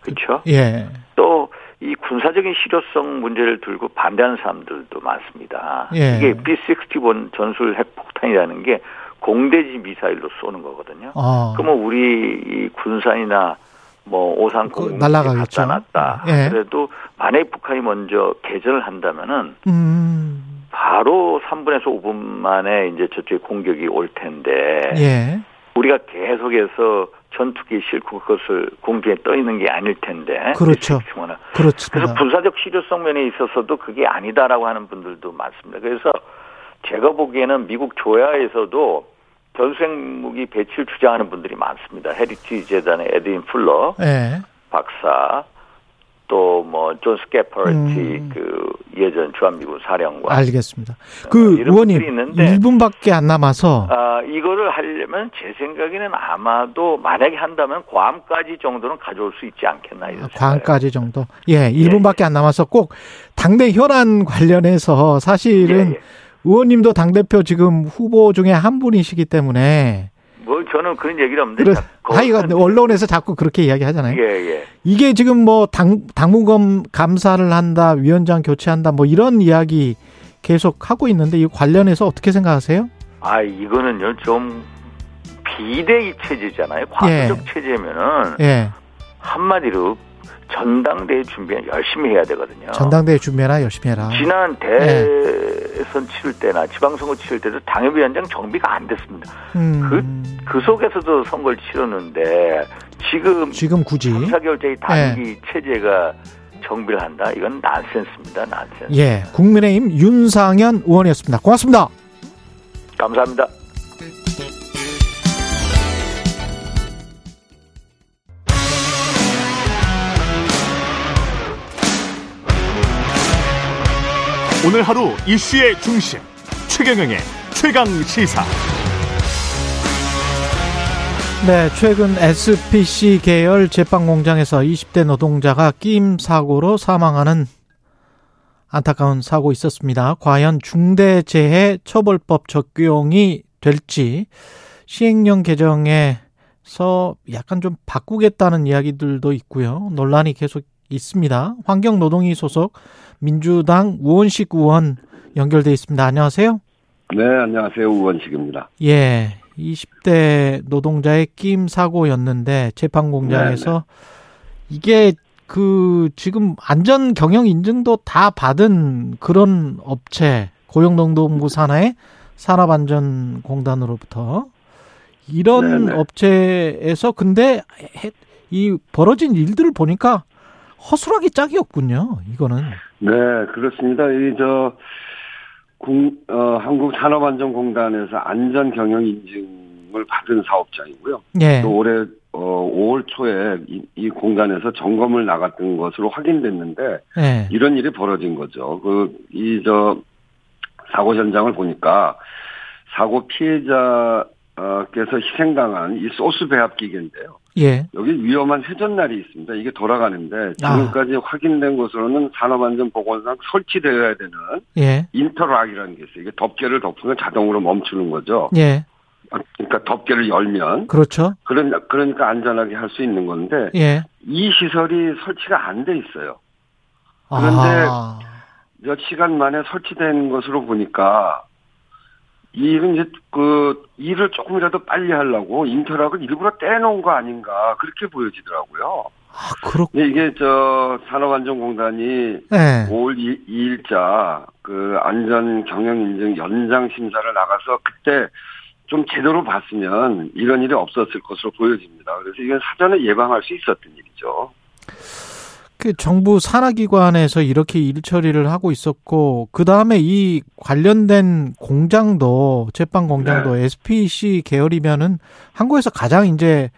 그렇죠? 예. 또 이 군사적인 실효성 문제를 들고 반대하는 사람들도 많습니다. 예. 이게 B-61 전술 핵폭탄이라는 게 공대지 미사일로 쏘는 거거든요. 어. 그러면 우리 이 군산이나 뭐 오산 그 공군에 날아가겠죠. 갖다 놨다. 예. 그래도 만약에 북한이 먼저 개전을 한다면은 음. 바로 3분에서 5분 만에 이제 저쪽에 공격이 올 텐데 예. 우리가 계속해서 전투기 싣고 그것을 공중에 떠 있는 게 아닐 텐데. 그렇죠. 그래서 그렇습니다. 군사적 실효성 면에 있어서도 그게 아니다라고 하는 분들도 많습니다. 그래서 제가 보기에는 미국 조야에서도 전술핵 무기 배치를 주장하는 분들이 많습니다. 헤리티 재단의 에드윈 퓰너 예. 박사 또 뭐 존 스캐퍼로티 음. 그 예전 주한미군 사령관 알겠습니다. 그 이런 의원님 분들이 있는데 1분밖에 안 남아서 아, 이거를 하려면 제 생각에는 아마도 만약에 한다면 괌까지 정도는 가져올 수 있지 않겠나 이런 괌까지 정도. 예, 1분밖에 안 남아서 꼭 당내 현안 관련해서 사실은. 예, 예. 의원님도 당대표 지금 후보 중에 한 분이시기 때문에 뭐 저는 그런 얘기를 없는데 그래, 하여간 언론에서 자꾸 그렇게 이야기 하잖아요. 예, 예. 이게 지금 뭐 당, 당무검 감사를 한다, 위원장 교체한다, 뭐 이런 이야기 계속 하고 있는데 이 관련해서 어떻게 생각하세요? 아, 이거는요, 좀 비대위 체제잖아요. 과도적 체제면은 예. 한마디로 전당대회 준비 열심히 해야 되거든요. 전당대회 준비해라, 열심히 해라. 지난 대선 치를 때나 지방선거 치를 때도 당협위원장 정비가 안 됐습니다. 음, 그 속에서도 선거를 치렀는데 지금 지금 굳이 3, 4개월짜리 단기 체제가 정비를 한다? 이건 난센스입니다. 난센스. 예, 국민의힘 윤상현 의원이었습니다. 고맙습니다. 감사합니다. 오늘 하루 이슈의 중심 최경영의 최강 시사 네, 최근 SPC 계열 제빵 공장에서 20대 노동자가 끼임 사고로 사망하는 안타까운 사고 있었습니다. 과연 중대재해 처벌법 적용이 될지 시행령 개정에서 약간 좀 바꾸겠다는 이야기들도 있고요. 논란이 계속 있습니다. 환경노동위 소속 민주당 우원식 의원 연결돼 있습니다. 안녕하세요. 네, 안녕하세요. 우원식입니다. 예, 20대 노동자의 끼임 사고였는데 재판 공장에서 이게 그 지금 안전 경영 인증도 다 받은 그런 업체 고용노동부 산하의 산업안전공단으로부터 이런 네네. 업체에서 근데 해- 이 벌어진 일들을 보니까 허술하기 짝이 없군요. 이거는 네, 그렇습니다. 이, 저, 국, 어, 한국산업안전공단에서 안전경영 인증을 받은 사업장이고요. 예, 또 올해, 어, 5월 초에 이, 이 공단에서 점검을 나갔던 것으로 확인됐는데, 예, 이런 일이 벌어진 거죠. 그, 이, 저, 사고 현장을 보니까, 사고 피해자께서 희생당한 이 소스 배합 기계인데요. 예, 여기 위험한 회전날이 있습니다. 이게 돌아가는데 아. 지금까지 확인된 것으로는 산업안전보건상 설치되어야 되는 예, 인터락이라는 게 있어요. 이게 덮개를 덮으면 자동으로 멈추는 거죠. 예, 아, 그러니까 덮개를 열면 그렇죠. 그런 그러니까 안전하게 할 수 있는 건데 예. 이 시설이 설치가 안 돼 있어요. 그런데 아, 몇 시간 만에 설치된 것으로 보니까 이 일은 이제 그 일을 조금이라도 빨리 하려고 인터락을 일부러 떼놓은 거 아닌가 그렇게 보여지더라고요. 아 그렇. 네, 이게 저 산업안전공단이 예. 5월 2, 일자그 안전 경영 인증 연장 심사를 나가서 그때 좀 제대로 봤으면 이런 일이 없었을 것으로 보여집니다. 그래서 이건 사전에 예방할 수 있었던 일이죠. 그 정부 산하기관에서 이렇게 일 처리를 하고 있었고 그 다음에 이 관련된 공장도 제빵 공장도 네. SPC 계열이면은 한국에서 가장 이제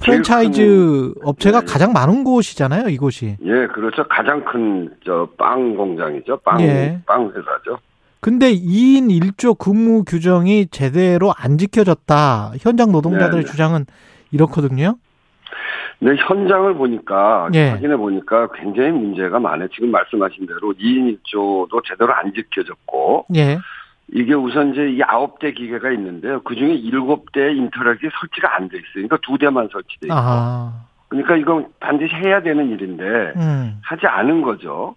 프랜차이즈 업체가 네. 가장 많은 곳이잖아요, 이곳이. 예, 그렇죠. 가장 큰 저 빵 공장이죠. 빵, 예. 빵 회사죠. 근데 2인 1조 근무 규정이 제대로 안 지켜졌다. 현장 노동자들의 네네. 주장은 이렇거든요. 근데 현장을 보니까 예. 확인해 보니까 굉장히 문제가 많아요. 지금 말씀하신 대로 2인 1조도 제대로 안 지켜졌고 예. 이게 우선 이제 이 아홉 대 기계가 있는데요. 그 중에 일곱 대 인터랙이 설치가 안 돼 있어요. 그러니까 두 대만 설치돼 있고. 아. 그러니까 이건 반드시 해야 되는 일인데 음. 하지 않은 거죠.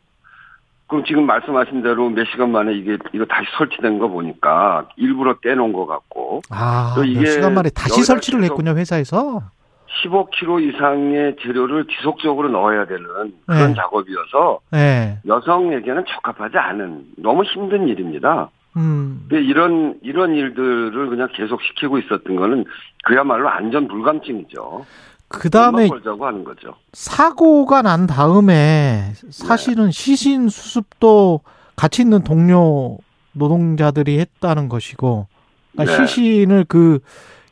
그럼 지금 말씀하신 대로 몇 시간 만에 이게 이거 다시 설치된 거 보니까 일부러 떼놓은 것 같고 아, 또몇 이게 시간 만에 다시 설치를 했군요, 회사에서. 15kg 이상의 재료를 지속적으로 넣어야 되는 그런 네. 작업이어서 예. 여성에게는 적합하지 않은 너무 힘든 일입니다. 음. 근데 이런 이런 일들을 그냥 계속 시키고 있었던 거는 그야말로 안전 불감증이죠. 그 다음에. 사고가 난 다음에 사실은 시신 수습도 같이 있는 동료 노동자들이 했다는 것이고 그러니까 네. 시신을 그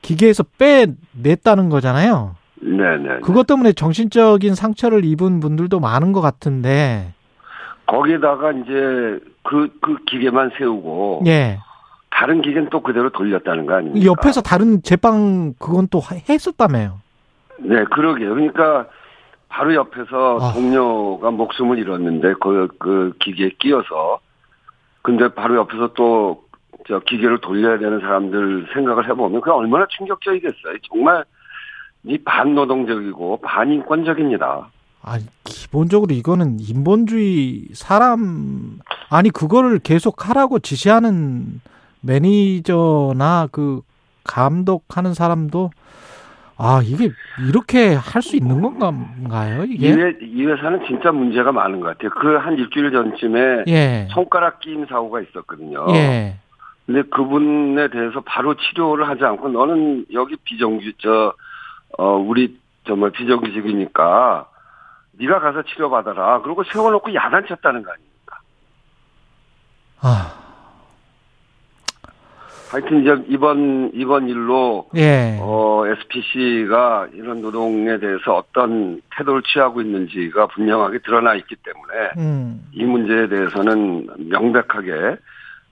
기계에서 빼냈다는 거잖아요. 네네. 그것 때문에 정신적인 상처를 입은 분들도 많은 것 같은데, 거기다가 이제 그, 그 기계만 세우고 예. 다른 기계는 또 그대로 돌렸다는 거 아닙니까? 옆에서 다른 제빵 그건 또 했었다며요. 네, 그러게요. 그러니까 바로 옆에서 아. 동료가 목숨을 잃었는데 그, 그 기계에 끼어서 근데 바로 옆에서 또 저 기계를 돌려야 되는 사람들 생각을 해보면 그 얼마나 충격적이겠어요. 정말 이 반노동적이고 반인권적입니다. 아, 기본적으로 이거는 인본주의 사람 아니 그거를 계속 하라고 지시하는 매니저나 그 감독하는 사람도 아 이게 이렇게 할 수 있는 건가요 이, 이게? 회, 이 회 사는 진짜 문제가 많은 것 같아요. 그 한 일주일 전쯤에 예. 손가락 끼임 사고가 있었거든요. 예. 근데 그분에 대해서 바로 치료를 하지 않고 너는 여기 비정규 저 어, 우리 정말 비정규직이니까 네가 가서 치료 받아라. 그리고 세워놓고 야단 쳤다는 거 아닙니까? 아, 하여튼 이제 이번 이번 일로 예. 어, SPC가 이런 노동에 대해서 어떤 태도를 취하고 있는지가 분명하게 드러나 있기 때문에 음. 이 문제에 대해서는 명백하게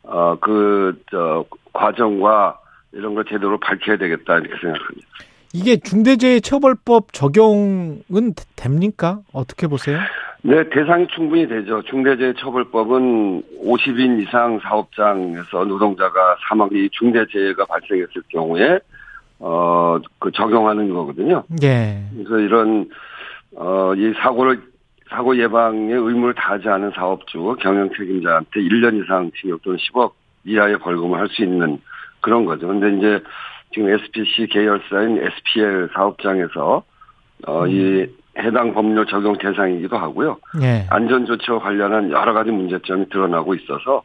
어, 그, 저, 과정과 이런 걸 제대로 밝혀야 되겠다, 이렇게 생각합니다. 이게 중대재해처벌법 적용은 되- 됩니까? 어떻게 보세요? 네, 대상이 충분히 되죠. 중대재해처벌법은 50인 이상 사업장에서 노동자가 사망이 중대재해가 발생했을 경우에, 어, 그 적용하는 거거든요. 예. 그래서 이런, 어, 이 사고를, 사고 예방에 의무를 다하지 않은 사업주, 경영 책임자한테 1년 이상 징역 또는 10억 이하의 벌금을 할 수 있는 그런 거죠. 근데 이제 지금 SPC 계열사인 SPL 사업장에서, 어, 이 해당 법률 적용 대상이기도 하고요. 예. 안전조치와 관련한 여러 가지 문제점이 드러나고 있어서,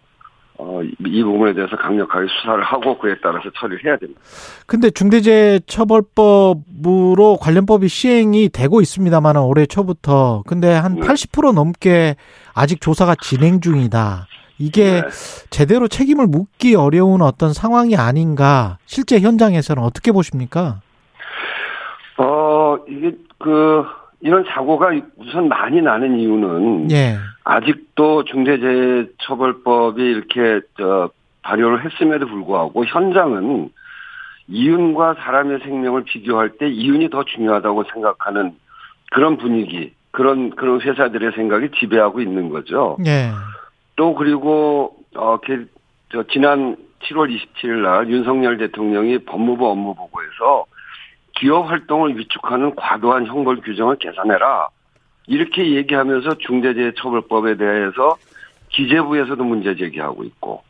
어, 이- 이 부분에 대해서 강력하게 수사를 하고 그에 따라서 처리를 해야 됩니다. 근데 중대재해처벌법으로 관련법이 시행이 되고 있습니다만 올해 초부터 근데 한 네. 80% 넘게 아직 조사가 진행 중이다. 이게 네. 제대로 책임을 묻기 어려운 어떤 상황이 아닌가. 실제 현장에서는 어떻게 보십니까? 어, 이게 그, 이런 사고가 우선 많이 나는 이유는 예. 아직도 중대재해처벌법이 이렇게 저 발효를 했음에도 불구하고 현장은 이윤과 사람의 생명을 비교할 때 이윤이 더 중요하다고 생각하는 그런 분위기, 그런 그런 회사들의 생각이 지배하고 있는 거죠. 예. 또 그리고 어, 그, 저 지난 7월 27일 날 윤석열 대통령이 법무부 업무보고에서 기업 활동을 위축하는 과도한 형벌 규정을 개선해라. 이렇게 얘기하면서 중대재해처벌법에 대해서 기재부에서도 문제 제기하고 있고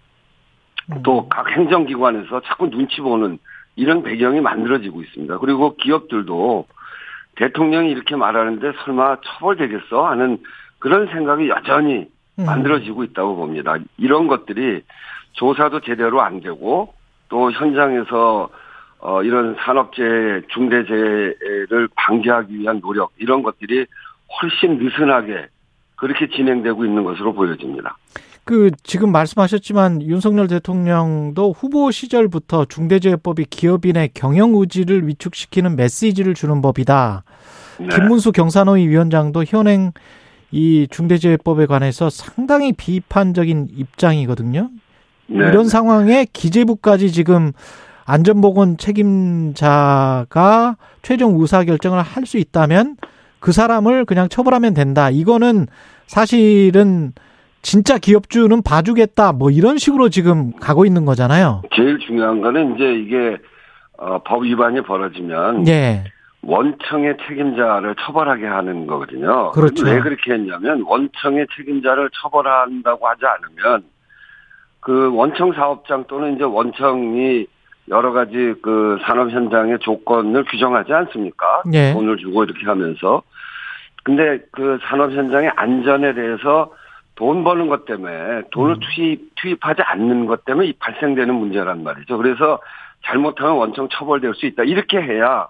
또 각 행정기관에서 자꾸 눈치 보는 이런 배경이 만들어지고 있습니다. 그리고 기업들도 대통령이 이렇게 말하는데 설마 처벌되겠어 하는 그런 생각이 여전히 음. 만들어지고 있다고 봅니다. 이런 것들이 조사도 제대로 안 되고 또 현장에서 어 이런 산업재해, 중대재해를 방지하기 위한 노력 이런 것들이 훨씬 느슨하게 그렇게 진행되고 있는 것으로 보여집니다. 그 지금 말씀하셨지만 윤석열 대통령도 후보 시절부터 중대재해법이 기업인의 경영 의지를 위축시키는 메시지를 주는 법이다. 네. 김문수 경산호위 위원장도 현행 이 중대재해법에 관해서 상당히 비판적인 입장이거든요. 네. 이런 상황에 기재부까지 지금 안전보건 책임자가 최종 의사 결정을 할 수 있다면 그 사람을 그냥 처벌하면 된다. 이거는 사실은 진짜 기업주는 봐주겠다. 뭐 이런 식으로 지금 가고 있는 거잖아요. 제일 중요한 거는 이제 이게 어, 법 위반이 벌어지면 예. 원청의 책임자를 처벌하게 하는 거거든요. 그렇죠. 왜 그렇게 했냐면 원청의 책임자를 처벌한다고 하지 않으면 그 원청 사업장 또는 이제 원청이 여러 가지 그 산업 현장의 조건을 규정하지 않습니까? 예. 돈을 주고 이렇게 하면서. 근데 그 산업 현장의 안전에 대해서 돈 버는 것 때문에 돈을 음. 투입, 투입하지 않는 것 때문에 이 발생되는 문제란 말이죠. 그래서 잘못하면 원청 처벌될 수 있다. 이렇게 해야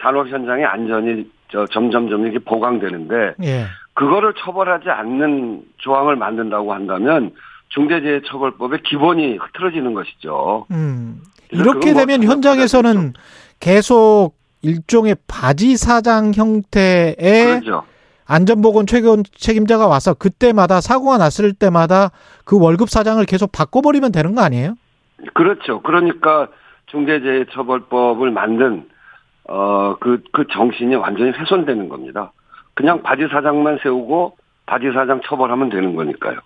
산업 현장의 안전이 저 점점점 이렇게 보강되는데 예. 그거를 처벌하지 않는 조항을 만든다고 한다면 중대재해처벌법의 기본이 흐트러지는 것이죠. 음. 이렇게 뭐 되면 처벌 현장에서는 계속 일종의 바지 사장 형태의 그렇죠. 안전보건 책임자가 와서 그때마다 사고가 났을 때마다 그 월급 사장을 계속 바꿔버리면 되는 거 아니에요? 그렇죠. 그러니까 중대재해처벌법을 만든 어그 그 정신이 완전히 훼손되는 겁니다. 그냥 바지 사장만 세우고 바지 사장 처벌하면 되는 거니까요.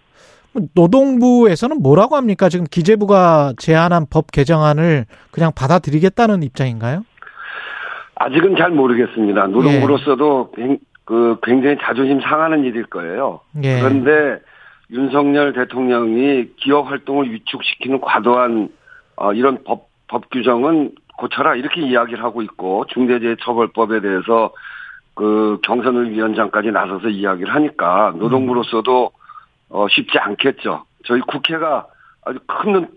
노동부에서는 뭐라고 합니까? 지금 기재부가 제안한 법 개정안을 그냥 받아들이겠다는 입장인가요? 아직은 잘 모르겠습니다. 노동부로서도 굉- 그 굉장히 자존심 상하는 일일 거예요. 예. 그런데 윤석열 대통령이 기업 활동을 위축시키는 과도한 어, 이런 법, 법 규정은 고쳐라 이렇게 이야기를 하고 있고 중대재해처벌법에 대해서 그 경선을 위원장까지 나서서 이야기를 하니까 노동부로서도 어, 쉽지 않겠죠. 저희 국회가 아주 큰 눈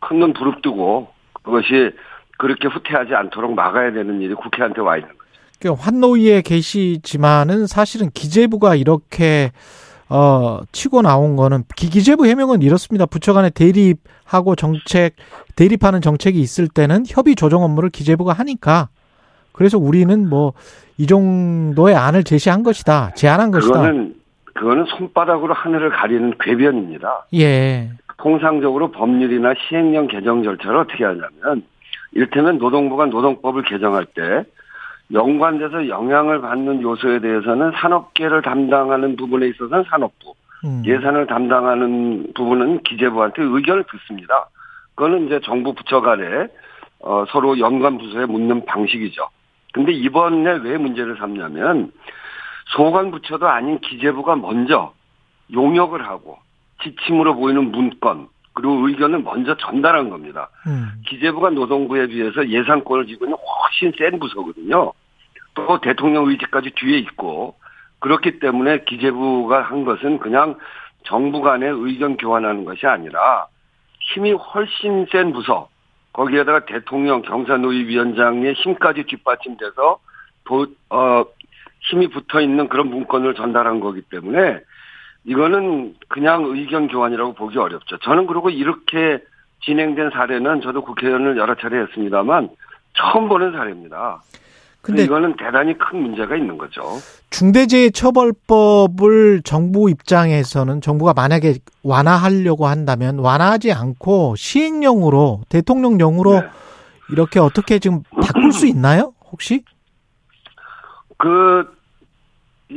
큰 눈 부릅뜨고 그것이 그렇게 후퇴하지 않도록 막아야 되는 일이 국회한테 와 있는 거죠. 그 환노위에 계시지만은 사실은 기재부가 이렇게 어 치고 나온 거는 기- 기재부 해명은 이렇습니다. 부처 간에 대립하고 정책 대립하는 정책이 있을 때는 협의 조정 업무를 기재부가 하니까 그래서 우리는 뭐 이 정도의 안을 제시한 것이다. 제안한 것이다. 그거는 그거는 손바닥으로 하늘을 가리는 궤변입니다. 예. 통상적으로 법률이나 시행령 개정 절차를 어떻게 하냐면 이를테면 노동부가 노동법을 개정할 때 연관돼서 영향을 받는 요소에 대해서는 산업계를 담당하는 부분에 있어서는 산업부, 음. 예산을 담당하는 부분은 기재부한테 의견을 듣습니다. 그거는 이제 정부 부처 간에 어, 서로 연관 부서에 묻는 방식이죠. 근데 이번에 왜 문제를 삼냐면 소관 부처도 아닌 기재부가 먼저 용역을 하고 지침으로 보이는 문건 그리고 의견을 먼저 전달한 겁니다. 음. 기재부가 노동부에 비해서 예산권을 지고 있는 훨씬 센 부서거든요. 또 대통령 의지까지 뒤에 있고 그렇기 때문에 기재부가 한 것은 그냥 정부 간의 의견 교환하는 것이 아니라 힘이 훨씬 센 부서 거기에다가 대통령 경사노위 위원장의 힘까지 뒷받침돼서 도, 어, 힘이 붙어 있는 그런 문건을 전달한 거기 때문에 이거는 그냥 의견 교환이라고 보기 어렵죠. 저는 그리고 이렇게 진행된 사례는 저도 국회의원을 여러 차례 했습니다만 처음 보는 사례입니다. 근데 이거는 대단히 큰 문제가 있는 거죠. 중대재해처벌법을 정부 입장에서는 정부가 만약에 완화하려고 한다면 완화하지 않고 시행령으로 대통령령으로 네. 이렇게 어떻게 지금 바꿀 수 있나요? 혹시? 그,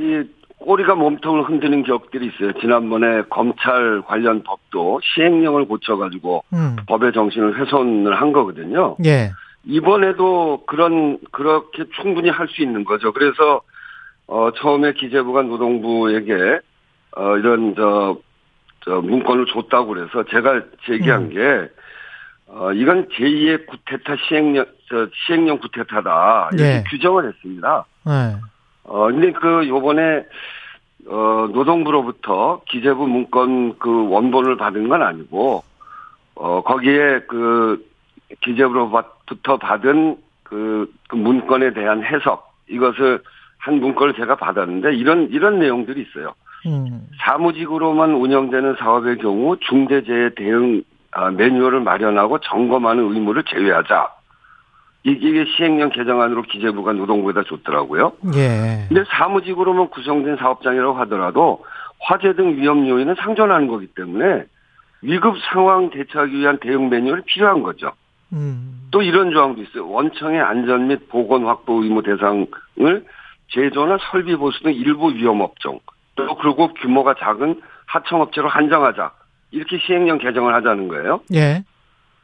이, 꼬리가 몸통을 흔드는 기업들이 있어요. 지난번에 검찰 관련 법도 시행령을 고쳐가지고 음. 법의 정신을 훼손을 한 거거든요. 예. 이번에도 그런, 그렇게 충분히 할 수 있는 거죠. 그래서, 어, 처음에 기재부가 노동부에게, 어, 이런, 저, 저, 문건을 줬다고 그래서 제가 제기한 음. 게, 어, 이건 제2의 구테타 시행령, 저, 시행령 구테타다. 이렇게 예. 규정을 했습니다. 예. 어, 근데 그, 요번에, 어, 노동부로부터 기재부 문건 그 원본을 받은 건 아니고, 어, 거기에 그, 기재부로부터 받은 그, 그 문건에 대한 해석, 이것을 한 문건을 제가 받았는데, 이런, 이런 내용들이 있어요. 음. 사무직으로만 운영되는 사업의 경우 중대재해 대응 아, 매뉴얼을 마련하고 점검하는 의무를 제외하자. 이- 이게 시행령 개정안으로 기재부가 노동부에다 줬더라고요. 예. 근데 사무직으로만 구성된 사업장이라고 하더라도 화재 등 위험 요인은 상존하는 거기 때문에 위급 상황 대처하기 위한 대응 매뉴얼이 필요한 거죠. 음. 또 이런 조항도 있어요. 원청의 안전 및 보건 확보 의무 대상을 제조나 설비 보수 등 일부 위험 업종 또 그리고 규모가 작은 하청업체로 한정하자 이렇게 시행령 개정을 하자는 거예요. 예.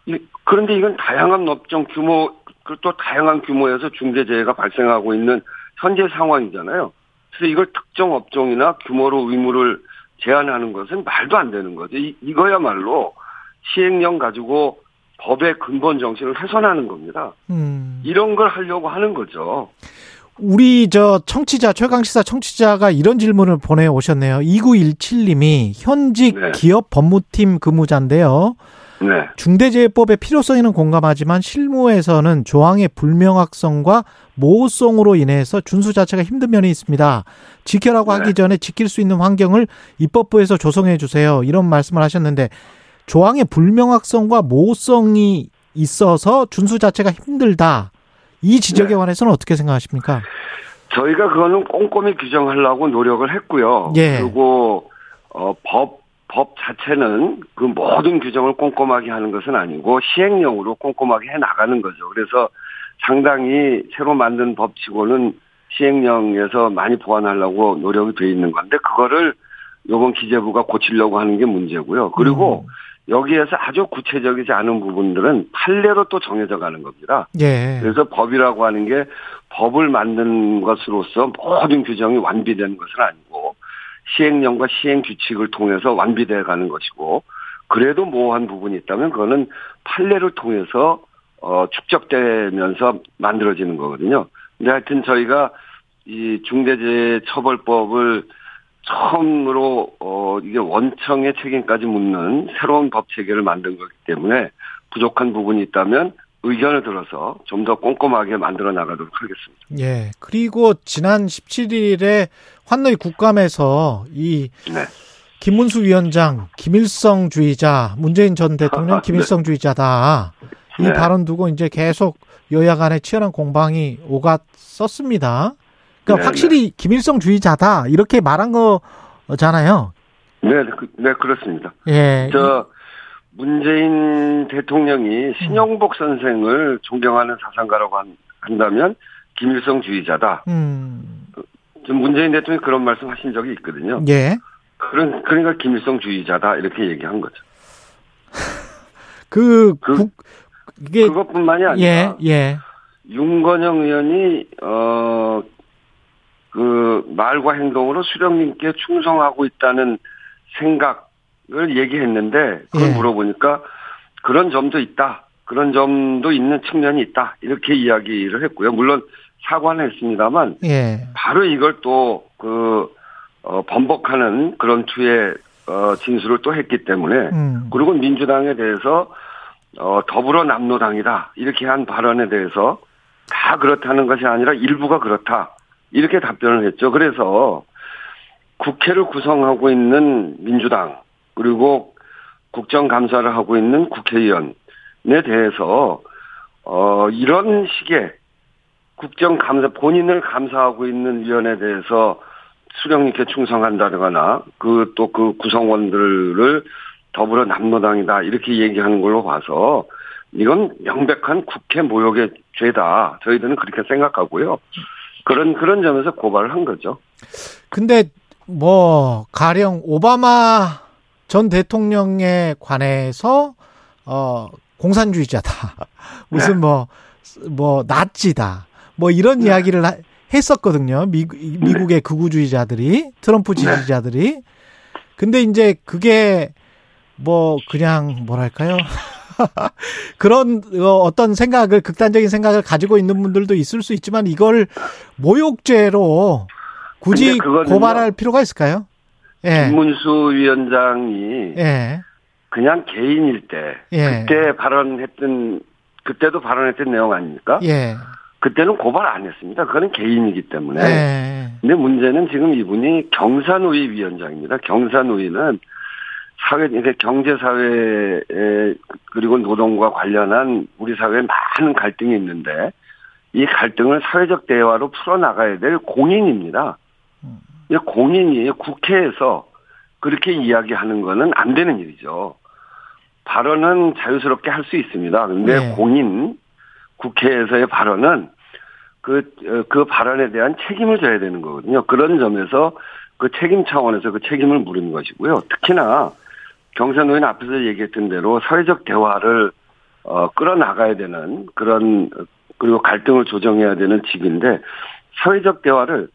이- 그런데 이건 다양한 업종 규모 그리고 또 다양한 규모에서 중대재해가 발생하고 있는 현재 상황이잖아요. 그래서 이걸 특정 업종이나 규모로 의무를 제한하는 것은 말도 안 되는 거죠. 이, 이거야말로 시행령 가지고 법의 근본 정신을 훼손하는 겁니다. 음. 이런 걸 하려고 하는 거죠. 우리 저 청취자 최강시사 청취자가 이런 질문을 보내 오셨네요. 2917님이 현직 네. 기업 법무팀 근무자인데요. 네. 중대재해법의 필요성에는 공감하지만 실무에서는 조항의 불명확성과 모호성으로 인해서 준수 자체가 힘든 면이 있습니다. 지켜라고 네. 하기 전에 지킬 수 있는 환경을 입법부에서 조성해 주세요. 이런 말씀을 하셨는데 조항의 불명확성과 모호성이 있어서 준수 자체가 힘들다. 이 지적에 네. 관해서는 어떻게 생각하십니까? 저희가 그거는 꼼꼼히 규정하려고 노력을 했고요. 예. 그리고 어, 법, 법 자체는 그 모든 규정을 꼼꼼하게 하는 것은 아니고 시행령으로 꼼꼼하게 해 나가는 거죠. 그래서 상당히 새로 만든 법치고는 시행령에서 많이 보완하려고 노력이 돼 있는 건데 그거를 요번 기재부가 고치려고 하는 게 문제고요. 그리고 여기에서 아주 구체적이지 않은 부분들은 판례로 또 정해져 가는 겁니다. 예. 그래서 법이라고 하는 게 법을 만든 것으로서 모든 규정이 완비되는 것은 아니고 시행령과 시행 규칙을 통해서 완비돼 가는 것이고 그래도 모호한 부분이 있다면 그거는 판례를 통해서 어 축적되면서 만들어지는 거거든요. 근데 하여튼 저희가 이 중대재해처벌법을 처음으로 어 이게 원청의 책임까지 묻는 새로운 법 체계를 만든 거기 때문에 부족한 부분이 있다면 의견을 들어서 좀 더 꼼꼼하게 만들어 나가도록 하겠습니다. 예. 그리고 지난 17일에 환노이 국감에서 이 네. 김문수 위원장 김일성주의자 문재인 전 대통령 네. 김일성주의자다. 이 네. 발언 두고 이제 계속 여야 간에 치열한 공방이 오갔었습니다. 그러니까 네, 확실히 김일성주의자다 이렇게 말한 거잖아요. 네, 그, 네 그렇습니다. 예. 저 문재인 대통령이 신영복 선생을 존경하는 사상가라고 한, 한다면 김일성 주의자다. 음. 지금 문재인 대통령이 그런 말씀 하신 적이 있거든요. 예. 그런 그러니까 김일성 주의자다 이렇게 얘기한 거죠. 그, 그- 국, 이게 그것뿐만이 아니라 예, 예. 윤건영 의원이 어 그 말과 행동으로 수령님께 충성하고 있다는 생각 을 얘기했는데 그걸 예. 물어보니까 그런 점도 있다. 그런 점도 있는 측면이 있다. 이렇게 이야기를 했고요. 물론 사과는 했습니다만 예. 바로 이걸 또그 어, 번복하는 그런 투의 어, 진술을 또 했기 때문에 음. 그리고 민주당에 대해서 어, 더불어 남로당이다 이렇게 한 발언에 대해서 다 그렇다는 것이 아니라 일부가 그렇다 이렇게 답변을 했죠. 그래서 국회를 구성하고 있는 민주당 그리고 국정감사를 하고 있는 국회의원에 대해서 어, 이런 식의 국정감사 본인을 감사하고 있는 위원에 대해서 수령님께 충성한다거나 그 또 그 구성원들을 더불어 남로당이다 이렇게 얘기하는 걸로 봐서 이건 명백한 국회 모욕의 죄다 저희들은 그렇게 생각하고요 그런 그런 점에서 고발을 한 거죠. 근데 뭐 가령 오바마 전 대통령에 관해서 어 공산주의자다. 무슨 뭐뭐 나치다. 뭐 이런 네. 이야기를 하- 했었거든요. 미, 미국의 극우주의자들이 트럼프 지지자들이. 근데 이제 그게 뭐 그냥 뭐랄까요? 그런 어, 어떤 생각을 극단적인 생각을 가지고 있는 분들도 있을 수 있지만 이걸 모욕죄로 굳이. 고발할 필요가 있을까요? 예. 김문수 위원장이 예. 그냥 개인일 때 예. 그때 발언했던 그때도 발언했던 내용 아닙니까? 예. 그때는 고발 안 했습니다. 그거는 개인이기 때문에. 예. 근데 문제는 지금 이분이 경산노위 위원장입니다. 경산노위는 사회, 이제 경제사회 에, 그리고 노동과 관련한 우리 사회에 많은 갈등이 있는데, 이 갈등을 사회적 대화로 풀어나가야 될 공인입니다. 이 공인이 국회에서 그렇게 이야기하는 거는 안 되는 일이죠. 발언은 자유스럽게 할 수 있습니다. 근데 네. 공인 국회에서의 발언은 그, 어, 그 발언에 대한 책임을 져야 되는 거거든요. 그런 점에서 그 책임 차원에서 그 책임을 물은 것이고요. 특히나 경선 의원 앞에서 얘기했던 대로 사회적 대화를 어, 끌어나가야 되는 그런 어, 그리고 갈등을 조정해야 되는 직인데 사회적 대화를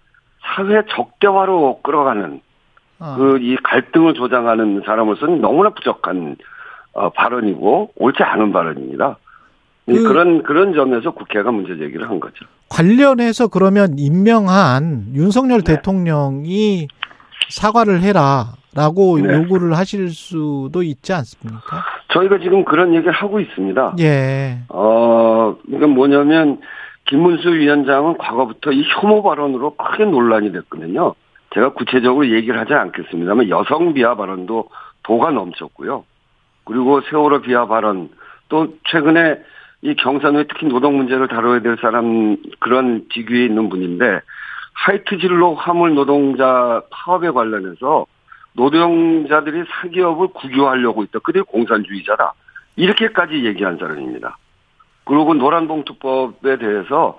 사회 적대화로 끌어가는 어. 그이 갈등을 조장하는 사람으로서는 너무나 부족한 어, 발언이고 옳지 않은 발언입니다. 이 그- 그런 그런 점에서 국회가 문제 제기를 한 거죠. 관련해서 그러면 임명한 윤석열 네. 대통령이 사과를 해라라고 네. 요구를 하실 수도 있지 않습니까? 저희가 지금 그런 얘기를 하고 있습니다. 예. 어, 그러니까 뭐냐면 김문수 위원장은 과거부터 이 혐오 발언으로 크게 논란이 됐거든요. 제가 구체적으로 얘기를 하지 않겠습니다만 여성 비하 발언도 도가 넘쳤고요. 그리고 세월호 비하 발언 또 최근에 이 경산 후에 특히 노동 문제를 다뤄야 될 사람 그런 직위에 있는 분인데 하이트 진로 화물 노동자 파업에 관련해서 노동자들이 사기업을 국유하려고 있다. 그들이 공산주의자다. 이렇게까지 얘기한 사람입니다. 그리고 노란봉투법에 대해서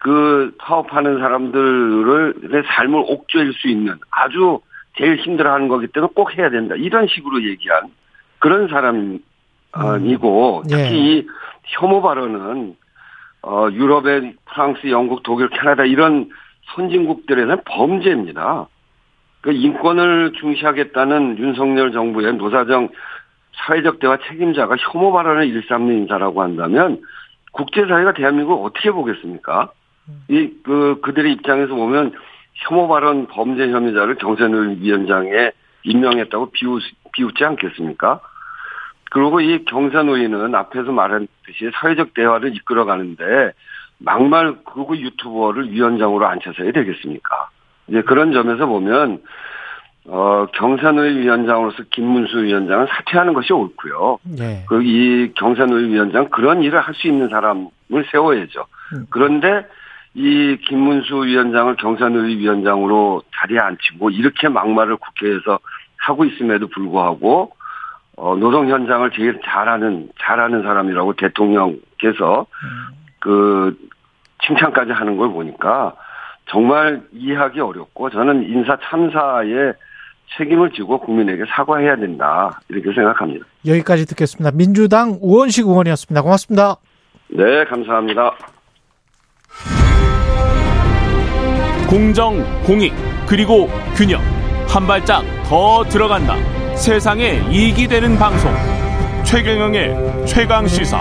그 파업하는 사람들의 삶을 옥죄일 수 있는 아주 제일 힘들어하는 거기 때문에 꼭 해야 된다. 이런 식으로 얘기한 그런 사람이고 예. 특히 이 혐오 발언은 어 유럽의 프랑스, 영국, 독일, 캐나다 이런 선진국들에서는 범죄입니다. 그 인권을 중시하겠다는 윤석열 정부의 노사정 사회적 대화 책임자가 혐오 발언을 일삼는 인사라고 한다면 국제사회가 대한민국을 어떻게 보겠습니까? 이, 그, 그들의 입장에서 보면 혐오 발언 범죄 혐의자를 경선을 위원장에 임명했다고 비웃, 비웃지 않겠습니까? 그리고 이 경선의는 앞에서 말했듯이 사회적 대화를 이끌어 가는데 막말 그리고 유튜버를 위원장으로 앉혀서야 되겠습니까? 이제 그런 점에서 보면 어, 경산의 위원장으로서 김문수 위원장은 사퇴하는 것이 옳고요. 예. 그이 경산의 위원장 그런 일을 할 수 있는 사람을 세워야죠. 음. 그런데 이 김문수 위원장을 경산의 위원장으로 자리에 앉히고 이렇게 막말을 국회에서 하고 있음에도 불구하고 어, 노동 현장을 제일 잘하는 잘하는 사람이라고 대통령께서 그 칭찬까지 하는 걸 보니까 정말 이해하기 어렵고 저는 인사 참사에 책임을 지고 국민에게 사과해야 된다 이렇게 생각합니다. 여기까지 듣겠습니다. 민주당 우원식 의원이었습니다. 고맙습니다. 네, 감사합니다. 공정, 공익, 그리고 균형. 한 발짝 더 들어간다. 세상에 이익이 되는 방송. 최경영의 최강 시사.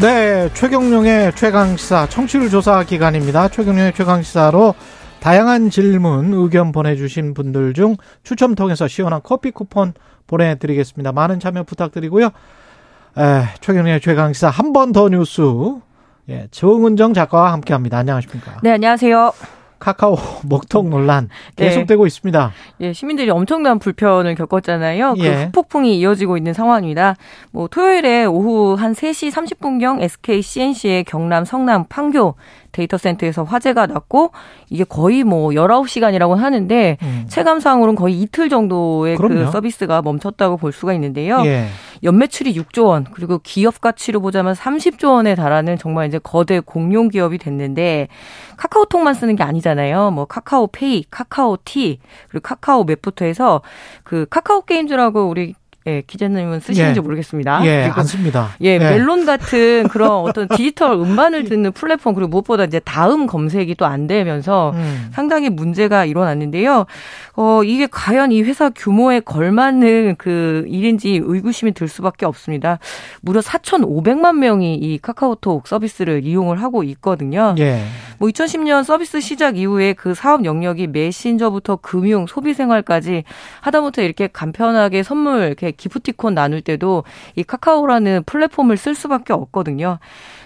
네, 최경룡의 최강시사 청취율 조사 기간입니다. 최경룡의 최강시사로 다양한 질문, 의견 보내주신 분들 중 추첨 통해서 시원한 커피 쿠폰 보내드리겠습니다. 많은 참여 부탁드리고요. 에, 최경룡의 최강시사 한 번 더 뉴스, 예, 정은정 작가와 함께 합니다. 안녕하십니까. 네, 안녕하세요. 카카오 먹통 논란 네. 계속되고 있습니다. 예, 시민들이 엄청난 불편을 겪었잖아요. 그 예. 후폭풍이 이어지고 있는 상황입니다. 뭐 토요일에 오후 한 3시 30분경 SK C&C의 경남 성남 판교 데이터 센터에서 화재가 났고 이게 거의 뭐 19시간이라고 하는데 음. 체감상으로는 거의 이틀 정도의 그럼요. 그 서비스가 멈췄다고 볼 수가 있는데요. 예. 연매출이 6조 원, 그리고 기업 가치로 보자면 30조 원에 달하는 정말 이제 거대 공룡 기업이 됐는데 카카오톡만 쓰는 게 아니잖아요. 뭐 카카오페이, 카카오티, 그리고 카카오 맵부터 해서 그 카카오 게임즈라고 우리 예, 기자님은 쓰시는지 예. 모르겠습니다. 예, 그리고 안 씁니다. 예, 멜론 같은 그런 어떤 디지털 음반을 듣는 플랫폼 그리고 무엇보다 이제 다음 검색이 또 안 되면서 음. 상당히 문제가 일어났는데요. 어, 이게 과연 이 회사 규모에 걸맞는 그 일인지 의구심이 들 수밖에 없습니다. 무려 4,500만 명이 이 카카오톡 서비스를 이용을 하고 있거든요. 예. 뭐 2010년 서비스 시작 이후에 그 사업 영역이 메신저부터 금융, 소비 생활까지 하다못해 이렇게 간편하게 선물 이렇게 기프티콘 나눌 때도 이 카카오라는 플랫폼을 쓸 수밖에 없거든요.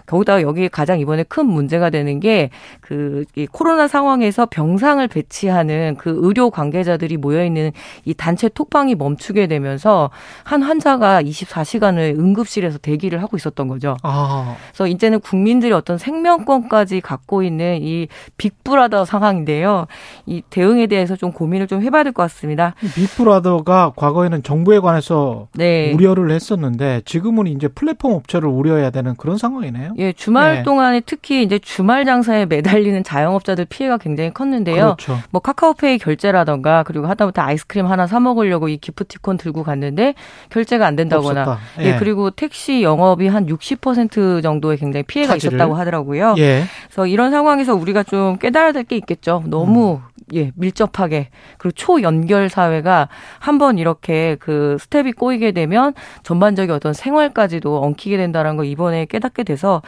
더구나 여기 가장 이번에 큰 문제가 되는 게 그 코로나 상황에서 병상을 배치하는 그 의료 관계자들이 모여 있는 이 단체 톡방이 멈추게 되면서 한 환자가 24시간을 응급실에서 대기를 하고 있었던 거죠. 아. 그래서 이제는 국민들이 어떤 생명권까지 갖고 있는 이 빅브라더 상황인데요. 이 대응에 대해서 좀 고민을 좀 해봐야 될 것 같습니다. 빅브라더가 과거에는 정부에 관해서 네. 우려를 했었는데 지금은 이제 플랫폼 업체를 우려해야 되는 그런 상황이네요. 예, 주말 네. 동안에 특히 이제 주말 장사에 매달리는 자영업자들 피해가 굉장히 컸는데요. 그렇죠. 뭐 카카오페이 결제라던가 그리고 하다못해 아이스크림 하나 사 먹으려고 이 기프티콘 들고 갔는데 결제가 안 된다거나. 예. 예. 그리고 택시 영업이 한 60% 정도의 굉장히 피해가 차질을. 있었다고 하더라고요. 예. 그래서 이런 상황에서 우리가 좀 깨달아야 될 게 있겠죠. 너무 예, 밀접하게 그리고 초연결 사회가 한번 이렇게 그 스텝이 꼬이게 되면 전반적인 어떤 생활까지도 엉키게 된다는 걸 이번에 깨닫게 돼서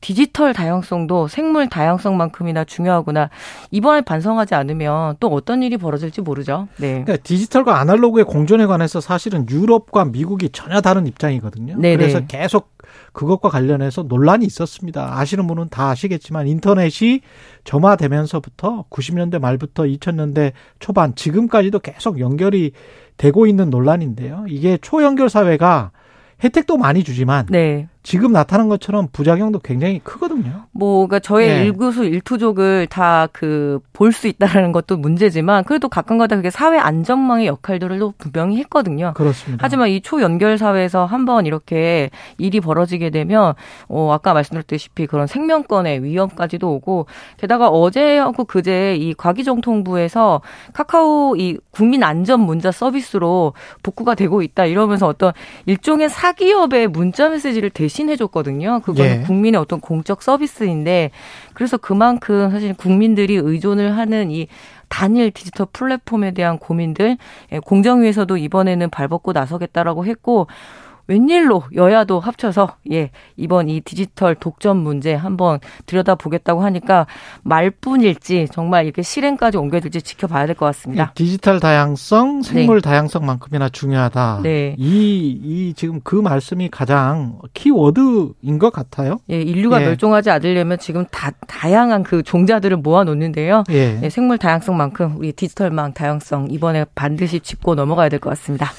디지털 다양성도 생물 다양성만큼이나 중요하구나. 이번에 반성하지 않으면 또 어떤 일이 벌어질지 모르죠. 네. 그러니까 디지털과 아날로그의 공존에 관해서 사실은 유럽과 미국이 전혀 다른 입장이거든요. 네네. 그래서 계속 그것과 관련해서 논란이 있었습니다. 아시는 분은 다 아시겠지만 인터넷이 점화되면서부터 90년대 말부터 2000년대 초반 지금까지도 계속 연결이 되고 있는 논란인데요. 이게 초연결 사회가 혜택도 많이 주지만 네. 지금 나타난 것처럼 부작용도 굉장히 크거든요. 뭐, 그러니까 저의 네. 일구수 일투족을 다 그 볼 수 있다라는 것도 문제지만 그래도 가끔가다 그게 사회 안전망의 역할들을 또 분명히 했거든요. 그렇습니다. 하지만 이 초연결 사회에서 한번 이렇게 일이 벌어지게 되면 어 아까 말씀드렸다시피 그런 생명권의 위험까지도 오고 게다가 어제하고 그제 이 과기정통부에서 카카오 이 국민 안전 문자 서비스로 복구가 되고 있다 이러면서 어떤 일종의 사기업의 문자 메시지를 대신 해 줬거든요. 그거는 예. 국민의 어떤 공적 서비스인데 그래서 그만큼 사실 국민들이 의존을 하는 이 단일 디지털 플랫폼에 대한 고민들 예, 공정위에서도 이번에는 발벗고 나서겠다라고 했고 웬일로 여야도 합쳐서 예 이번 이 디지털 독점 문제 한번 들여다 보겠다고 하니까 말뿐일지 정말 이렇게 실행까지 옮겨질지 지켜봐야 될 것 같습니다. 이 디지털 다양성, 생물 다양성만큼이나 중요하다. 네. 이, 이 지금 그 말씀이 가장 키워드인 것 같아요. 예, 인류가 예. 멸종하지 않으려면 지금 다 다양한 그 종자들을 모아 놓는데요. 예. 예, 생물 다양성만큼 우리 디지털망 다양성 이번에 반드시 짚고 넘어가야 될 것 같습니다.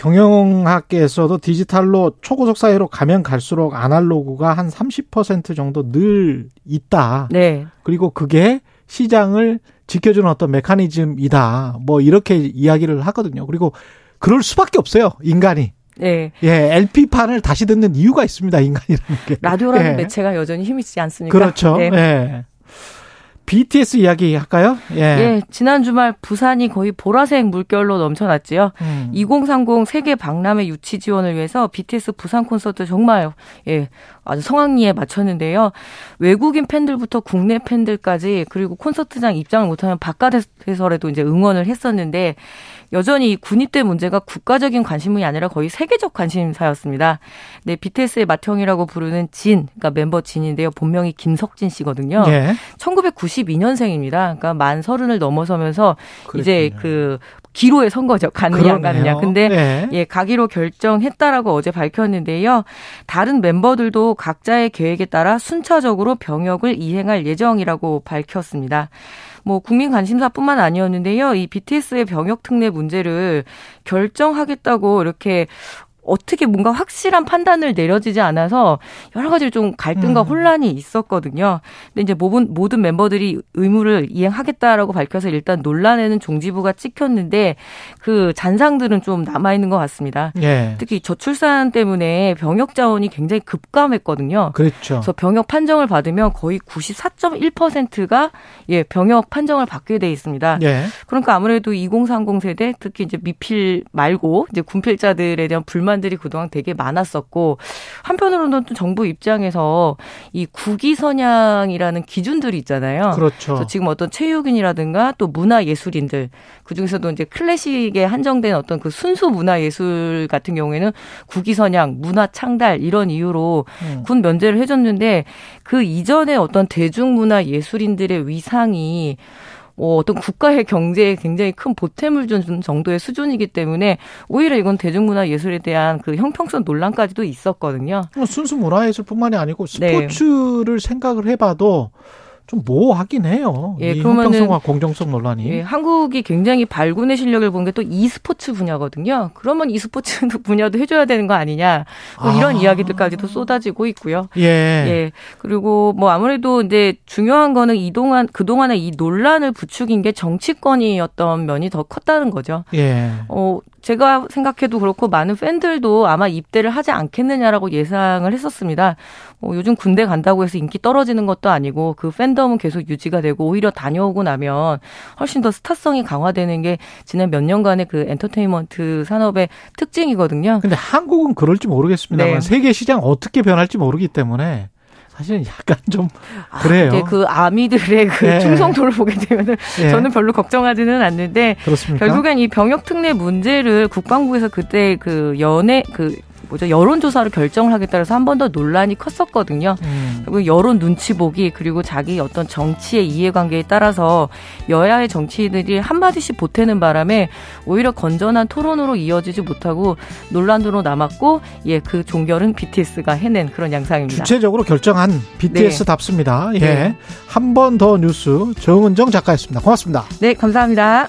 경영학계에서도 디지털로 초고속 사회로 가면 갈수록 아날로그가 한 30% 정도 늘 있다. 네. 그리고 그게 시장을 지켜주는 어떤 메커니즘이다. 뭐 이렇게 이야기를 하거든요. 그리고 그럴 수밖에 없어요. 인간이. 네. 예, LP판을 다시 듣는 이유가 있습니다. 인간이라는 게. 라디오라는 예. 매체가 여전히 힘이 있지 않습니까? 그렇죠. 네. 예. BTS 이야기 할까요? 예. 예, 지난 주말 부산이 거의 보라색 물결로 넘쳐났지요. 음. 2030 세계 박람회 유치 지원을 위해서 BTS 부산 콘서트 정말 예 아주 성황리에 마쳤는데요. 외국인 팬들부터 국내 팬들까지 그리고 콘서트장 입장을 못하면 바깥에서라도 이제 응원을 했었는데 여전히 이 군입대 문제가 국가적인 관심이 아니라 거의 세계적 관심사였습니다. 네, BTS의 맏형이라고 부르는 진, 그러니까 멤버 진인데요. 본명이 김석진 씨거든요. 예. 1992년생입니다. 그러니까 만 서른을 넘어서면서 이제 그랬군요. 그 기로에 선 거죠. 가느냐 안 가느냐. 근데 네. 예, 가기로 결정했다라고 어제 밝혔는데요. 다른 멤버들도 각자의 계획에 따라 순차적으로 병역을 이행할 예정이라고 밝혔습니다. 뭐 국민 관심사뿐만 아니었는데요. 이 BTS의 병역 특례 문제를 결정하겠다고 이렇게 어떻게 뭔가 확실한 판단을 내려지지 않아서 여러 가지 좀 갈등과 음. 혼란이 있었거든요. 근데 이제 모든, 모든 멤버들이 의무를 이행하겠다라고 밝혀서 일단 논란에는 종지부가 찍혔는데 그 잔상들은 좀 남아 있는 것 같습니다. 예. 특히 저출산 때문에 병역 자원이 굉장히 급감했거든요. 그렇죠. 그래서 병역 판정을 받으면 거의 94.1%가 예, 병역 판정을 받게 돼 있습니다. 예. 그러니까 아무래도 2030 세대 특히 이제 미필 말고 이제 군필자들에 대한 불만 들이 그동안 되게 많았었고 한편으로는 또 정부 입장에서 이 국위 선양이라는 기준들이 있잖아요. 그렇죠. 지금 어떤 체육인이라든가 또 문화 예술인들 그 중에서도 이제 클래식에 한정된 어떤 그 순수 문화 예술 같은 경우에는 국위 선양, 문화 창달 이런 이유로 음. 군 면제를 해줬는데 그 이전에 어떤 대중문화 예술인들의 위상이 뭐 어떤 국가의 경제에 굉장히 큰 보탬을 준 정도의 수준이기 때문에 오히려 이건 대중문화 예술에 대한 그 형평성 논란까지도 있었거든요. 뭐 순수 문화예술뿐만이 아니고 네. 스포츠를 생각을 해봐도 좀 모호하긴 해요. 예, 이 그러면은- 공정성 논란이. 예, 한국이 굉장히 발군의 실력을 본 게 또 e스포츠 분야거든요. 그러면 e스포츠 분야도 해줘야 되는 거 아니냐. 뭐 이런 아. 이야기들까지도 쏟아지고 있고요. 예. 예. 그리고 뭐 아무래도 이제 중요한 거는 이동안, 그동안의 이 논란을 부추긴 게 정치권이었던 면이 더 컸다는 거죠. 예. 어, 제가 생각해도 그렇고 많은 팬들도 아마 입대를 하지 않겠느냐라고 예상을 했었습니다. 어, 요즘 군대 간다고 해서 인기 떨어지는 것도 아니고 그 팬덤은 계속 유지가 되고 오히려 다녀오고 나면 훨씬 더 스타성이 강화되는 게 지난 몇 년간의 그 엔터테인먼트 산업의 특징이거든요. 근데 한국은 그럴지 모르겠습니다만 네. 세계 시장 어떻게 변할지 모르기 때문에 사실은 약간 좀 아, 그래요. 근데 그 아미들의 그 예. 충성도를 보게 되면은 예. 저는 별로 걱정하지는 않는데 그렇습니까? 결국엔 이 병역 특례 문제를 국방부에서 그때 그 연애 그 뭐죠 여론조사를 결정을 하겠다 해서 한 번 더 논란이 컸었거든요. 음. 그리고 여론 눈치 보기 그리고 자기 어떤 정치의 이해관계에 따라서 여야의 정치인들이 한마디씩 보태는 바람에 오히려 건전한 토론으로 이어지지 못하고 논란으로 남았고 예 그 종결은 BTS가 해낸 그런 양상입니다. 주체적으로 결정한 BTS답습니다. 예. 네. 한번 더 뉴스 정은정 작가였습니다. 고맙습니다. 네 감사합니다.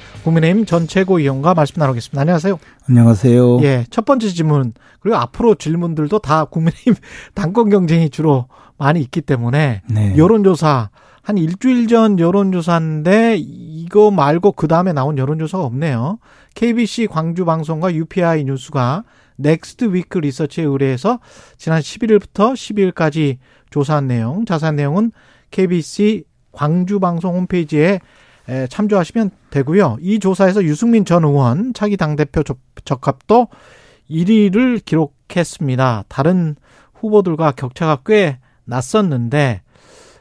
국민의힘 전 최고위원과 말씀 나누겠습니다. 안녕하세요. 안녕하세요. 예, 첫 번째 질문 그리고 앞으로 질문들도 다 국민의힘 당권 경쟁이 주로 많이 있기 때문에 네. 여론조사 한 일주일 전 여론조사인데 이거 말고 그 다음에 나온 여론조사가 없네요. KBC 광주 방송과 UPI 뉴스가 넥스트 위크 리서치에 의뢰해서 지난 11일부터 12일까지 조사한 내용, 자세한 내용은 KBC 광주 방송 홈페이지에 에, 참조하시면 되고요. 이 조사에서 유승민 전 의원 차기 당대표 적- 적합도 1위를 기록했습니다. 다른 후보들과 격차가 꽤 났었는데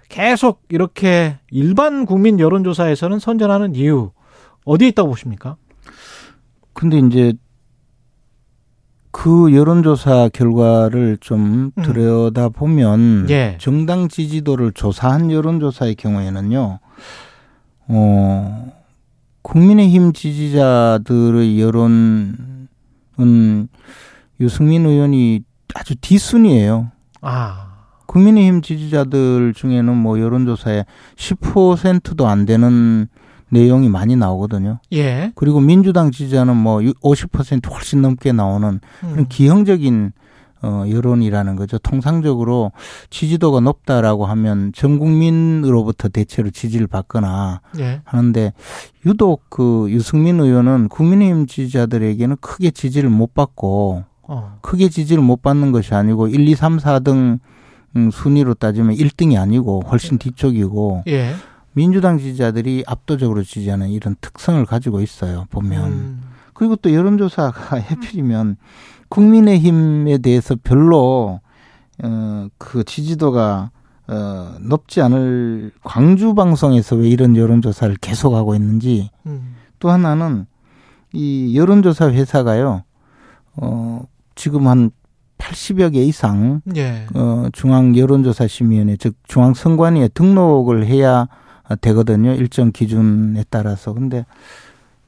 계속 이렇게 일반 국민 여론조사에서는 선전하는 이유 어디에 있다고 보십니까? 근데 이제 그 여론조사 결과를 좀 음. 들여다 보면 예. 정당 지지도를 조사한 여론조사의 경우에는요, 어, 국민의힘 지지자들의 여론은 유승민 의원이 아주 뒷순이에요. 아, 국민의힘 지지자들 중에는 뭐 여론조사에 10%도 안 되는 내용이 많이 나오거든요. 예. 그리고 민주당 지지자는 뭐 50% 훨씬 넘게 나오는 그런 음. 기형적인 어 여론이라는 거죠. 통상적으로 지지도가 높다라고 하면 전 국민으로부터 대체로 지지를 받거나 예. 하는데 유독 그 유승민 의원은 국민의힘 지지자들에게는 크게 지지를 못 받고 어. 크게 지지를 못 받는 것이 아니고 1, 2, 3, 4등 음, 순위로 따지면 1등이 아니고 훨씬 뒤쪽이고 예. 민주당 지지자들이 압도적으로 지지하는 이런 특성을 가지고 있어요. 보면. 음. 그리고 또 여론조사가 해필이면 국민의힘에 대해서 별로 어 그 지지도가 어 높지 않을 광주 방송에서 왜 이런 여론조사를 계속하고 있는지 음. 또 하나는 이 여론조사 회사가요. 어 지금 한 80여 개 이상 예. 어, 중앙 여론조사 심의위원회 즉 중앙 선관위에 등록을 해야 되거든요. 일정 기준에 따라서. 근데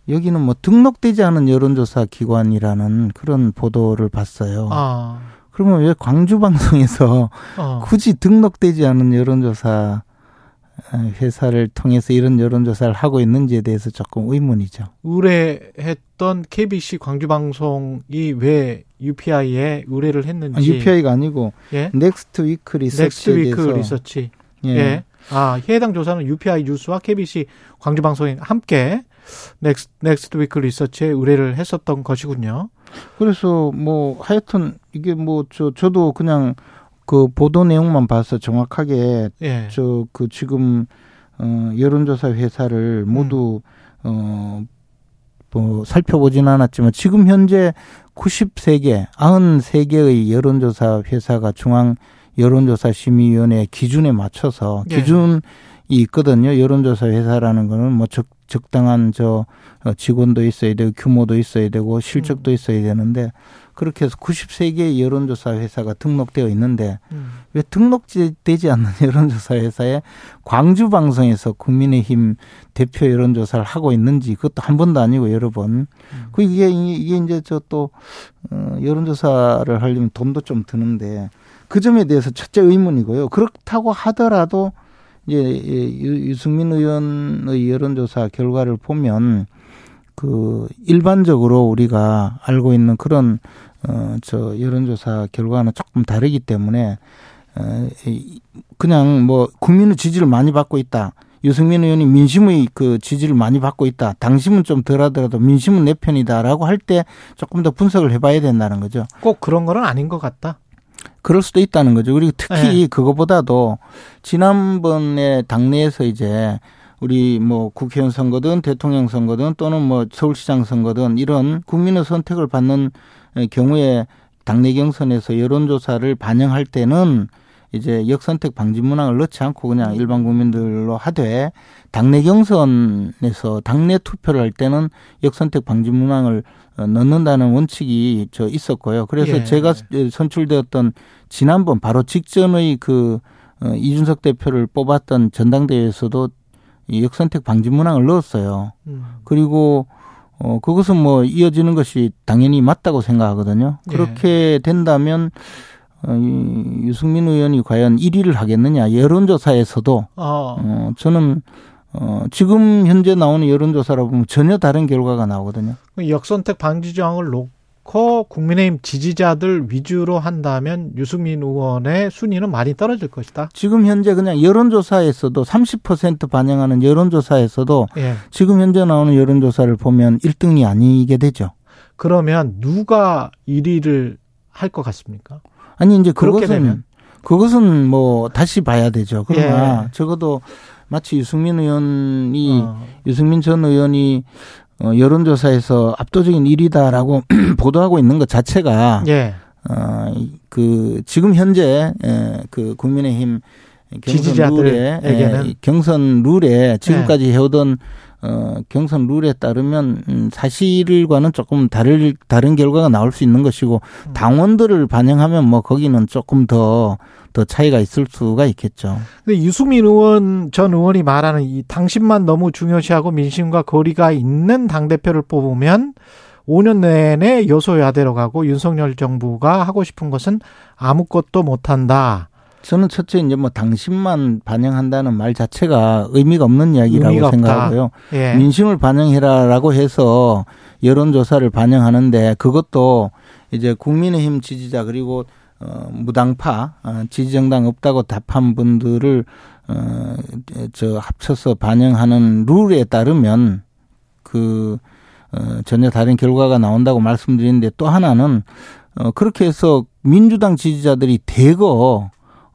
여기는 뭐 등록되지 않은 여론조사 기관이라는 그런 보도를 봤어요. 아. 그러면 왜 광주 방송에서 어. 굳이 등록되지 않은 여론조사 회사를 통해서 이런 여론조사를 하고 있는지에 대해서 조금 의문이죠. 의뢰했던 KBC 광주 방송이 왜 UPI에 의뢰를 했는지 UPI가 아니고 예. 넥스트 위크 넥스트 리서치에 위크 리서치. 예. 예. 아, 해당 조사는 UPI 뉴스와 KBC 광주 방송이 함께 넥스, 넥스트 위크 리서치에 의뢰를 했었던 것이군요. 그래서 뭐 하여튼 이게 뭐 저 저도 그냥 그 보도 내용만 봐서 정확하게 예. 저그 지금 어 여론조사 회사를 모두 음. 어뭐 살펴보진 않았지만 지금 현재 93개, 93개의 여론조사 회사가 중앙 여론조사 심의위원회 기준에 맞춰서 예. 기준이 있거든요. 여론조사 회사라는 거는 뭐 적, 적당한 저 어, 직원도 있어야 되고 규모도 있어야 되고 실적도 음. 있어야 되는데 그렇게 해서 93개의 여론조사 회사가 등록되어 있는데 음. 왜 등록되지 않는 여론조사 회사에 광주 방송에서 국민의힘 대표 여론조사를 하고 있는지 그것도 한 번도 아니고 여러 번. 그 이게 이게 이제 저또 어, 여론조사를 하려면 돈도 좀 드는데 그 점에 대해서 첫째 의문이고요. 그렇다고 하더라도 이제 유- 유승민 의원의 여론조사 결과를 보면 그 일반적으로 우리가 알고 있는 그런 어저 여론조사 결과는 조금 다르기 때문에 어 이- 그냥 뭐 국민의 지지를 많이 받고 있다. 유승민 의원이 민심의 그 지지를 많이 받고 있다. 당심은 좀 덜하더라도 민심은 내 편이다라고 할 때 조금 더 분석을 해봐야 된다는 거죠. 꼭 그런 거는 아닌 것 같다. 그럴 수도 있다는 거죠. 그리고 특히 네. 그거보다도 지난번에 당내에서 이제 우리 뭐 국회의원 선거든 대통령 선거든 또는 뭐 서울시장 선거든 이런 국민의 선택을 받는 경우에 당내 경선에서 여론조사를 반영할 때는 이제 역선택 방지 문항을 넣지 않고 그냥 일반 국민들로 하되 당내 경선에서 당내 투표를 할 때는 역선택 방지 문항을 어, 넣는다는 원칙이 저 있었고요. 그래서 예. 제가 선출되었던 지난번 바로 직전의 그 어, 이준석 대표를 뽑았던 전당대회에서도 이 역선택 방지 문항을 넣었어요. 음. 그리고 어 그것은 뭐 이어지는 것이 당연히 맞다고 생각하거든요. 예. 그렇게 된다면 어, 이 유승민 의원이 과연 1위를 하겠느냐 여론조사에서도 어, 어 저는 어 지금 현재 나오는 여론조사라 보면 전혀 다른 결과가 나오거든요. 그 역선택 방지 조항을 놓고 국민의힘 지지자들 위주로 한다면 유승민 의원의 순위는 많이 떨어질 것이다. 지금 현재 그냥 여론조사에서도 30% 반영하는 여론조사에서도 예. 지금 현재 나오는 여론조사를 보면 1등이 아니게 되죠. 그러면 누가 1위를 할 것 같습니까? 아니 이제 그렇게 그것은 되면? 그것은 뭐 다시 봐야 되죠. 그러나 예. 적어도 마치 유승민 의원이 어, 유승민 전 의원이 어, 여론조사에서 압도적인 1위다라고 보도하고 있는 것 자체가 예. 어, 이- 그 지금 현재 에, 그 국민의힘 경선 룰에? 에, 경선 룰에 지금까지 해오던 어, 경선 룰에 따르면 음, 사실과는 조금 다를 다른 결과가 나올 수 있는 것이고 음. 당원들을 반영하면 뭐 거기는 조금 더더 차이가 있을 수가 있겠죠. 근데 유승민 의원 전 의원이 말하는 이 당신만 너무 중요시하고 민심과 거리가 있는 당 대표를 뽑으면 5년 내내 여소야대로 가고 윤석열 정부가 하고 싶은 것은 아무것도 못한다. 저는 첫째 이제 뭐 당신만 반영한다는 말 자체가 의미가 없는 이야기라고 의미가. 생각하고요. 예. 민심을 반영해라라고 해서 여론조사를 반영하는데 그것도 이제 국민의힘 지지자 그리고 어, 무당파 어, 지지정당 없다고 답한 분들을 어, 저 합쳐서 반영하는 룰에 따르면 그 어, 전혀 다른 결과가 나온다고 말씀드리는데 또 하나는 어, 그렇게 해서 민주당 지지자들이 대거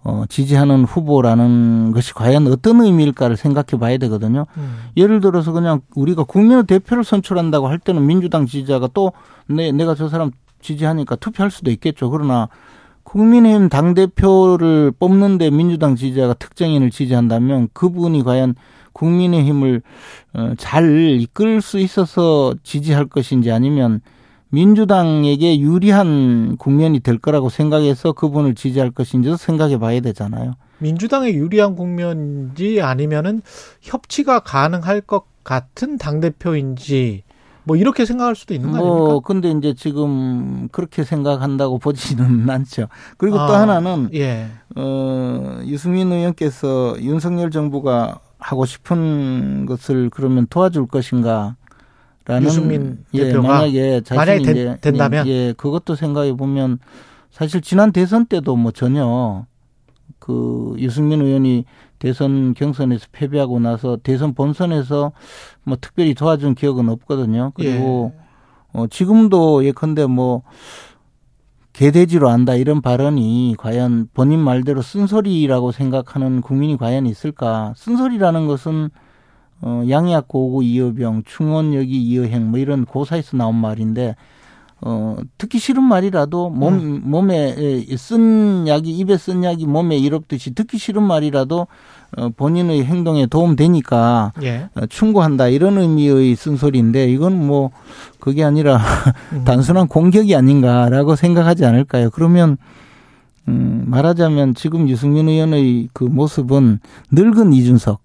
어, 지지하는 후보라는 것이 과연 어떤 의미일까를 생각해 봐야 되거든요. 음. 예를 들어서 그냥 우리가 국민의 대표를 선출한다고 할 때는 민주당 지지자가 또 내, 내가 저 사람 지지하니까 투표할 수도 있겠죠. 그러나 국민의힘 당대표를 뽑는데 민주당 지지자가 특정인을 지지한다면 그분이 과연 국민의힘을 어, 잘 이끌 수 있어서 지지할 것인지 아니면 민주당에게 유리한 국면이 될 거라고 생각해서 그분을 지지할 것인지도 생각해 봐야 되잖아요. 민주당의 유리한 국면인지 아니면은 협치가 가능할 것 같은 당 대표인지 뭐 이렇게 생각할 수도 있는 거 아닙니까? 뭐 근데 이제 지금 그렇게 생각한다고 보지는 않죠. 그리고 또 아, 하나는 예. 어 유승민 의원께서 윤석열 정부가 하고 싶은 것을 그러면 도와줄 것인가 라는 유승민 예, 대표가 만약에 자신이 만약에 된- 이제 된다면? 예 그것도 생각해 보면 사실 지난 대선 때도 뭐 전혀 그 유승민 의원이 대선 경선에서 패배하고 나서 대선 본선에서 뭐 특별히 도와준 기억은 없거든요. 그리고 예. 어 지금도 예컨대 뭐 개돼지로 안다 이런 발언이 과연 본인 말대로 쓴소리라고 생각하는 국민이 과연 있을까? 쓴소리라는 것은 어 양약 고구 이어병, 충원여기 이어행 뭐 이런 고사에서 나온 말인데 어, 듣기 싫은 말이라도 몸, 음. 몸에 쓴 약이, 입에 쓴 약이 몸에 이롭듯이 듣기 싫은 말이라도 어, 본인의 행동에 도움되니까 예. 어, 충고한다 이런 의미의 쓴소리인데 이건 뭐 그게 아니라 음. 단순한 공격이 아닌가라고 생각하지 않을까요? 그러면 음, 말하자면 지금 유승민 의원의 그 모습은 늙은 이준석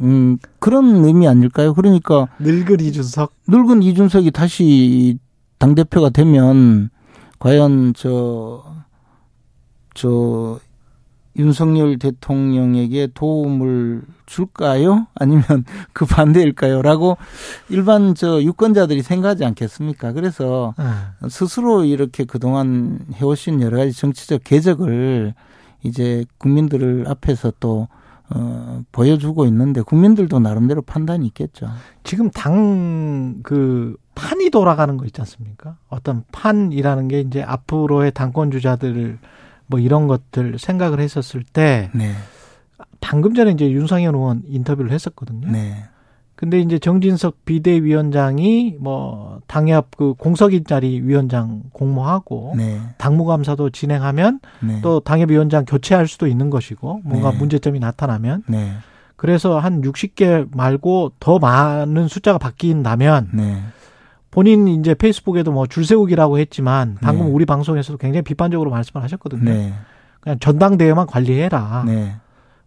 음, 그런 의미 아닐까요? 그러니까 늙은 이준석 늙은 이준석이 다시 당 대표가 되면 과연 저, 저, 윤석열 대통령에게 도움을 줄까요? 아니면 그 반대일까요? 라고 일반 저 유권자들이 생각하지 않겠습니까? 그래서 네. 스스로 이렇게 그동안 해오신 여러 가지 정치적 궤적을 이제 국민들을 앞에서 또 어, 보여주고 있는데 국민들도 나름대로 판단이 있겠죠. 지금 당 그 판이 돌아가는 거 있지 않습니까? 어떤 판이라는 게 이제 앞으로의 당권 주자들 뭐 이런 것들 생각을 했었을 때 네. 방금 전에 이제 윤상현 의원 인터뷰를 했었거든요. 네. 근데 이제 정진석 비대위원장이 뭐 당협 그 공석인 자리 위원장 공모하고 네. 당무감사도 진행하면 네. 또 당협위원장 교체할 수도 있는 것이고 뭔가 네. 문제점이 나타나면 네. 그래서 한 60개 말고 더 많은 숫자가 바뀐다면 네. 본인 이제 페이스북에도 뭐 줄세우기라고 했지만 방금 네. 우리 방송에서도 굉장히 비판적으로 말씀을 하셨거든요. 그냥 전당대회만 관리해라.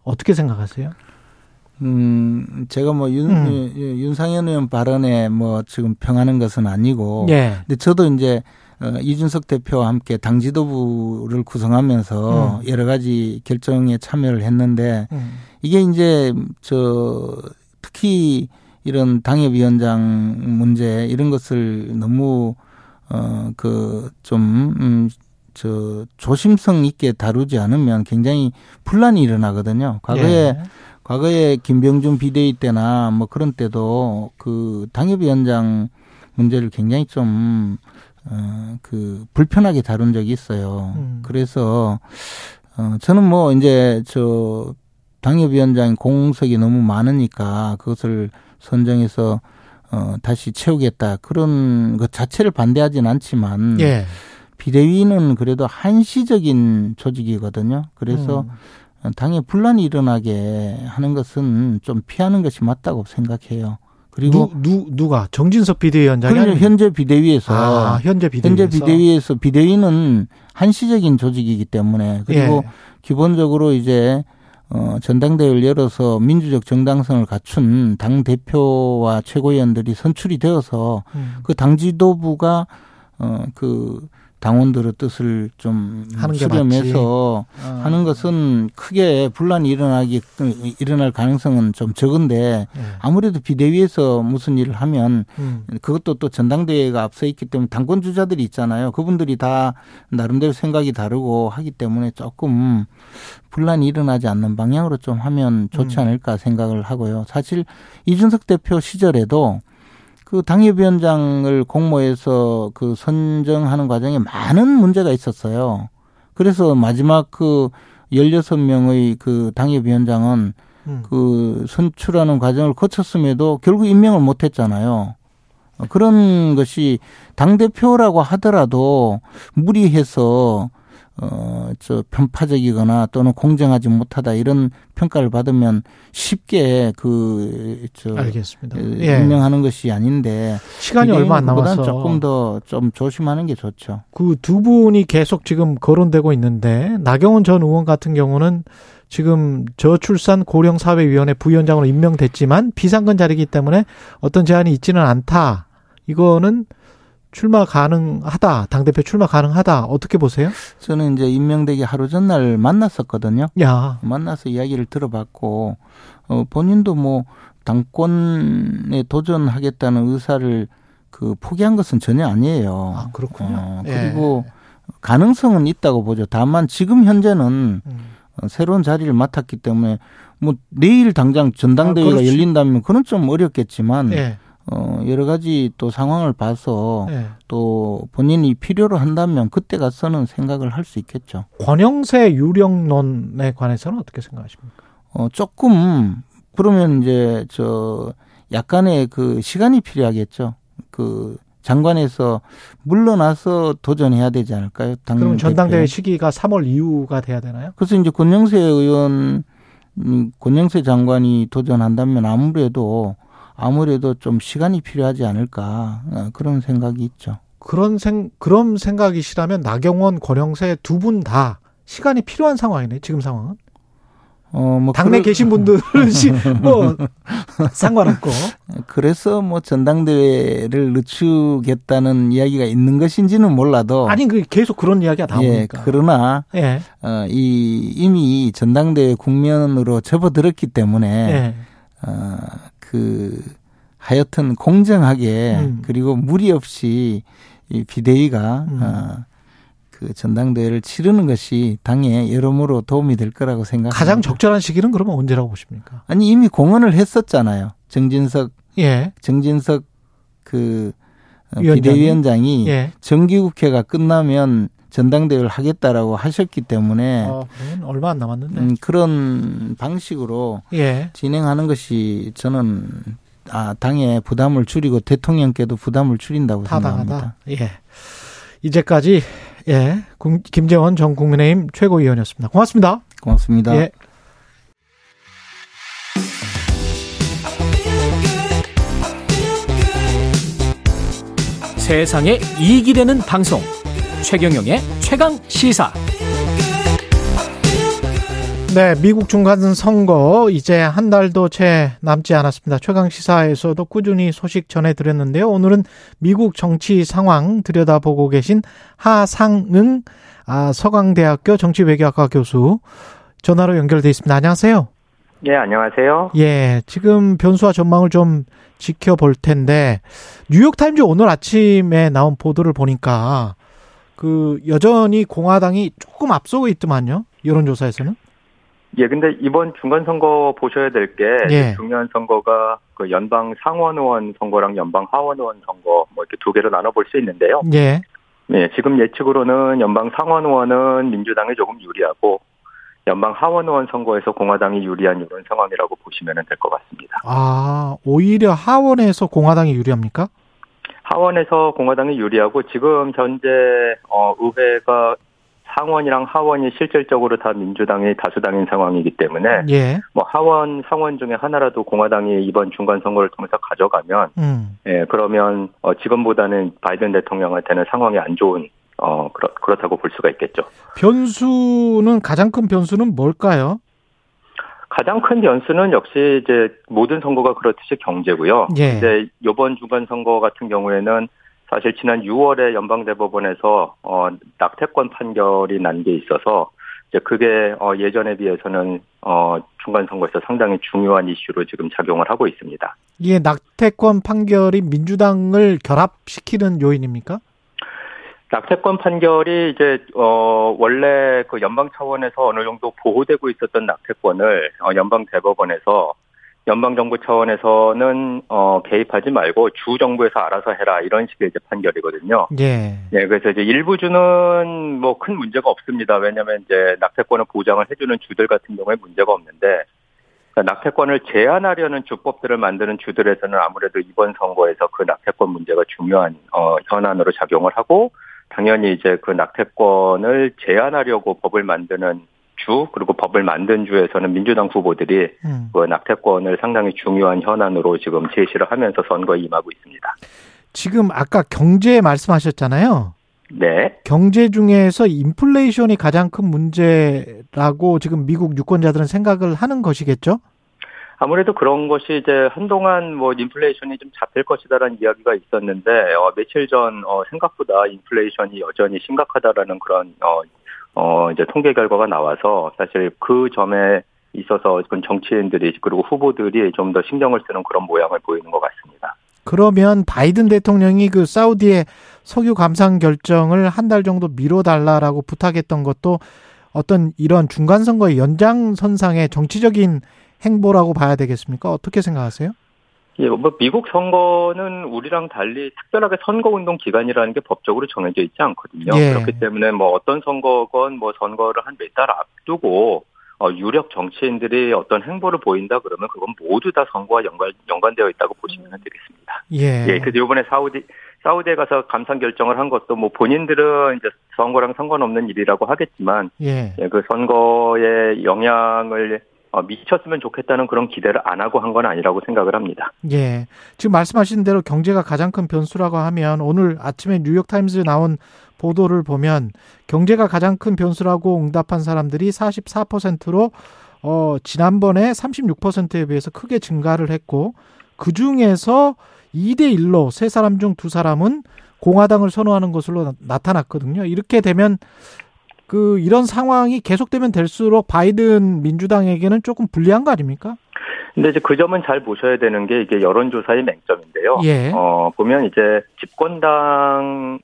어떻게 생각하세요? 음, 제가 뭐 윤, 음. 윤상현 의원 발언에 뭐 지금 평하는 것은 아니고. 예. 근데 저도 이제 어, 이준석 대표와 함께 당 지도부를 구성하면서 음. 여러 가지 결정에 참여를 했는데 음. 이게 이제 저 특히 이런 당협위원장 문제 이런 것을 너무 어 그 좀 음, 저 조심성 있게 다루지 않으면 굉장히 분란이 일어나거든요. 과거에 예. 과거에 김병준 비대위 때나 뭐 그런 때도 그 당협위원장 문제를 굉장히 좀, 어, 그, 불편하게 다룬 적이 있어요. 음. 그래서, 어, 저는 뭐 이제 저 당협위원장 공석이 너무 많으니까 그것을 선정해서 어, 다시 채우겠다. 그런 것 자체를 반대하진 않지만. 예. 비대위는 그래도 한시적인 조직이거든요. 그래서 음. 당에 분란이 일어나게 하는 것은 좀 피하는 것이 맞다고 생각해요. 그리고 누, 누 가 정진석 비대위원장이 아니 현재 비대위에서 아, 현재 비대위에서 현재 비대위에서 비대위는 한시적인 조직이기 때문에 그리고 예. 기본적으로 이제 어 전당대회를 열어서 민주적 정당성을 갖춘 당 대표와 최고위원들이 선출이 되어서 음. 그당 지도부가 어그 당원들의 뜻을 좀 하는 수렴해서 어. 하는 것은 크게 분란이 일어나기 일어날 가능성은 좀 적은데 네. 아무래도 비대위에서 무슨 일을 하면 음. 그것도 또 전당대회가 앞서 있기 때문에 당권 주자들이 있잖아요. 그분들이 다 나름대로 생각이 다르고 하기 때문에 조금 분란이 일어나지 않는 방향으로 좀 하면 좋지 음. 않을까 생각을 하고요. 사실 이준석 대표 시절에도 그 당협위원장을 공모해서 그 선정하는 과정에 많은 문제가 있었어요. 그래서 마지막 그 16명의 그 당협위원장은 음. 그 선출하는 과정을 거쳤음에도 결국 임명을 못 했잖아요. 그런 것이 당대표라고 하더라도 무리해서 어, 저 편파적이거나 또는 공정하지 못하다 이런 평가를 받으면 쉽게 그, 저, 알겠습니다. 예. 임명하는 것이 아닌데 시간이 얼마 안 남아서 조금 더 좀 조심하는 게 좋죠. 그 두 분이 계속 지금 거론되고 있는데 나경원 전 의원 같은 경우는 지금 저출산 고령사회위원회 부위원장으로 임명됐지만 비상근 자리이기 때문에 어떤 제한이 있지는 않다. 이거는 출마 가능하다. 당대표 출마 가능하다. 어떻게 보세요? 저는 이제 임명되기 하루 전날 만났었거든요. 야. 만나서 이야기를 들어봤고, 어, 본인도 뭐, 당권에 도전하겠다는 의사를 그 포기한 것은 전혀 아니에요. 아, 그렇군요. 어, 그리고 예. 가능성은 있다고 보죠. 다만 지금 현재는 음. 어, 새로운 자리를 맡았기 때문에 뭐 내일 당장 전당대회가 아. 열린다면 그건 좀 어렵겠지만 예. 어 여러 가지 또 상황을 봐서 예. 또 본인이 필요로 한다면 그때 가서는 생각을 할 수 있겠죠. 권영세 유령론에 관해서는 어떻게 생각하십니까? 어 조금 그러면 이제 저 약간의 그 시간이 필요하겠죠. 그 장관에서 물러나서 도전해야 되지 않을까요? 당 그럼 전당대회. 시기가 3월 이후가 돼야 되나요? 그래서 이제 권영세 의원, 음, 권영세 장관이 도전한다면 아무래도 아무래도 좀 시간이 필요하지 않을까 어, 그런 생각이 있죠. 그런 생 그런 생각이시라면 나경원, 권영세 두 분 다 시간이 필요한 상황이네. 지금 상황은. 어, 뭐 당내 그럴- 계신 분들은 시- 뭐 상관없고. 그래서 뭐 전당대회를 늦추겠다는 이야기가 있는 것인지는 몰라도 아니 그 계속 그런 이야기가 예, 나오니까. 그러나 예. 어, 이 이미 전당대회 국면으로 접어들었기 때문에 예. 어, 그 하여튼 공정하게 음. 그리고 무리 없이 이 비대위가 음. 어, 그 전당대회를 치르는 것이 당에 여러모로 도움이 될 거라고 생각합니다. 가장 적절한 시기는 그러면 언제라고 보십니까? 아니 이미 공언을 했었잖아요. 정진석 예. 정진석 그 어, 위원장이? 비대위원장이 예. 정기국회가 끝나면 전당대회를 하겠다라고 하셨기 때문에 어, 얼마 안 남았는데. 음, 그런 방식으로 예. 진행하는 것이 저는 아, 당에 부담을 줄이고 대통령께도 부담을 줄인다고 생각합니다. 타당하다. 예. 이제까지 예. 국- 김재원 전 국민의힘 최고위원이었습니다. 고맙습니다. 고맙습니다. 예. 세상에 이익이 되는 방송 최경영의 최강 시사 네, 미국 중간 선거 이제 한 달도 채 남지 않았습니다. 최강 시사에서도 꾸준히 소식 전해드렸는데요. 오늘은 미국 정치 상황 들여다보고 계신 하상응 아, 서강대학교 정치외교학과 교수 전화로 연결돼 있습니다. 안녕하세요. 예, 안녕하세요. 예, 지금 변수와 전망을 좀 지켜볼 텐데 뉴욕타임즈 오늘 아침에 나온 보도를 보니까 그 여전히 공화당이 조금 앞서고 있더만요. 여론조사에서는. 예, 근데 이번 중간 선거 보셔야 될게 예. 중요한 선거가 그 연방 상원 의원 선거랑 연방 하원 의원 선거 뭐 이렇게 두 개로 나눠 볼 수 있는데요. 예. 예, 지금 예측으로는 연방 상원 의원은 민주당이 조금 유리하고 연방 하원 의원 선거에서 공화당이 유리한 이런 상황이라고 보시면 될 것 같습니다. 아, 오히려 하원에서 공화당이 유리합니까? 하원에서 공화당이 유리하고 지금 현재 어 의회가 상원이랑 하원이 실질적으로 다 민주당이 다수당인 상황이기 때문에 예. 뭐 하원 상원 중에 하나라도 공화당이 이번 중간 선거를 통해서 가져가면 음. 예 그러면 어 지금보다는 바이든 대통령한테는 상황이 안 좋은 어 그렇, 그렇다고 볼 수가 있겠죠. 변수는 가장 큰 변수는 뭘까요? 가장 큰 변수는 역시 이제 모든 선거가 그렇듯이 경제고요. 예. 이제 이번 중간 선거 같은 경우에는 사실 지난 6월에 연방대법원에서 어 낙태권 판결이 난 게 있어서 이제 그게 어 예전에 비해서는 어 중간 선거에서 상당히 중요한 이슈로 지금 작용을 하고 있습니다. 이게 낙태권 판결이 민주당을 결합시키는 요인입니까? 낙태권 판결이 이제 어 원래 그 연방 차원에서 어느 정도 보호되고 있었던 낙태권을 어 연방 대법원에서 연방 정부 차원에서는 어 개입하지 말고 주 정부에서 알아서 해라 이런 식의 이제 판결이거든요. 예. 네, 그래서 이제 일부 주는 뭐 큰 문제가 없습니다. 왜냐하면 이제 낙태권을 보장을 해주는 주들 같은 경우에 문제가 없는데 그러니까 낙태권을 제한하려는 주법들을 만드는 주들에서는 아무래도 이번 선거에서 그 낙태권 문제가 중요한 어, 현안으로 작용을 하고 당연히 이제 그 낙태권을 제한하려고 법을 만드는 주 그리고 법을 만든 주에서는 민주당 후보들이 음. 그 낙태권을 상당히 중요한 현안으로 지금 제시를 하면서 선거에 임하고 있습니다. 지금 아까 경제 말씀하셨잖아요. 네. 경제 중에서 인플레이션이 가장 큰 문제라고 지금 미국 유권자들은 생각을 하는 것이겠죠? 아무래도 그런 것이 이제 한동안 뭐 인플레이션이 좀 잡힐 것이다라는 이야기가 있었는데 어, 며칠 전 어, 생각보다 인플레이션이 여전히 심각하다라는 그런 어, 어 이제 통계 결과가 나와서 사실 그 점에 있어서 그 정치인들이 그리고 후보들이 좀 더 신경을 쓰는 그런 모양을 보이는 것 같습니다. 그러면 바이든 대통령이 그 사우디의 석유 감산 결정을 한 달 정도 미뤄달라라고 부탁했던 것도 어떤 이런 중간 선거의 연장선상의 정치적인 행보라고 봐야 되겠습니까? 어떻게 생각하세요? 예, 뭐 미국 선거는 우리랑 달리 특별하게 선거 운동 기간이라는 게 법적으로 정해져 있지 않거든요. 예. 그렇기 때문에 뭐 어떤 선거건 뭐 선거를 한 몇 달 앞두고 어, 유력 정치인들이 어떤 행보를 보인다 그러면 그건 모두 다 선거와 연관 연관되어 있다고 보시면 되겠습니다. 예. 예, 그래서 이번에 사우디 사우디에 가서 감상 결정을 한 것도 뭐 본인들은 이제 선거랑 상관없는 일이라고 하겠지만 예. 예, 그 선거에 영향을 어, 미쳤으면 좋겠다는 그런 기대를 안 하고 한 건 아니라고 생각을 합니다. 예. 지금 말씀하신 대로 경제가 가장 큰 변수라고 하면 오늘 아침에 뉴욕 타임즈에 나온 보도를 보면 경제가 가장 큰 변수라고 응답한 사람들이 44%로 어 지난번에 36%에 비해서 크게 증가를 했고 그 중에서 2대 1로 세 사람 중 두 사람은 공화당을 선호하는 것으로 나- 나타났거든요. 이렇게 되면 그 이런 상황이 계속되면 될수록 바이든 민주당에게는 조금 불리한 거 아닙니까? 근데 이제 그 점은 잘 보셔야 되는 게 이게 여론조사의 맹점인데요. 예. 어, 보면 이제 집권당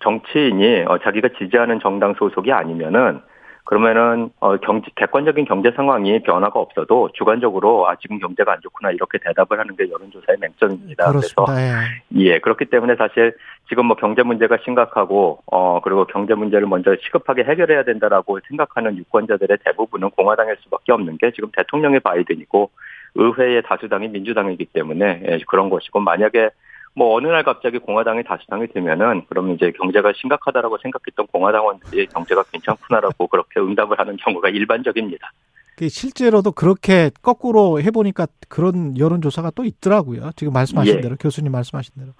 정치인이 어, 자기가 지지하는 정당 소속이 아니면은 그러면은 어, 경제 객관적인 경제 상황이 변화가 없어도 주관적으로 아 지금 경제가 안 좋구나 이렇게 대답을 하는 게 여론조사의 맹점입니다. 그렇습니다. 그래서 예. 예, 그렇기 때문에 사실 지금 뭐 경제 문제가 심각하고, 어, 그리고 경제 문제를 먼저 시급하게 해결해야 된다라고 생각하는 유권자들의 대부분은 공화당일 수밖에 없는 게 지금 대통령이 바이든이고, 의회의 다수당이 민주당이기 때문에 예, 그런 것이고, 만약에 뭐 어느 날 갑자기 공화당이 다수당이 되면은 그러면 이제 경제가 심각하다라고 생각했던 공화당원들이 경제가 괜찮구나라고 그렇게 응답을 하는 경우가 일반적입니다. 그 실제로도 그렇게 거꾸로 해보니까 그런 여론조사가 또 있더라고요. 지금 말씀하신 예. 대로 교수님 말씀하신 대로.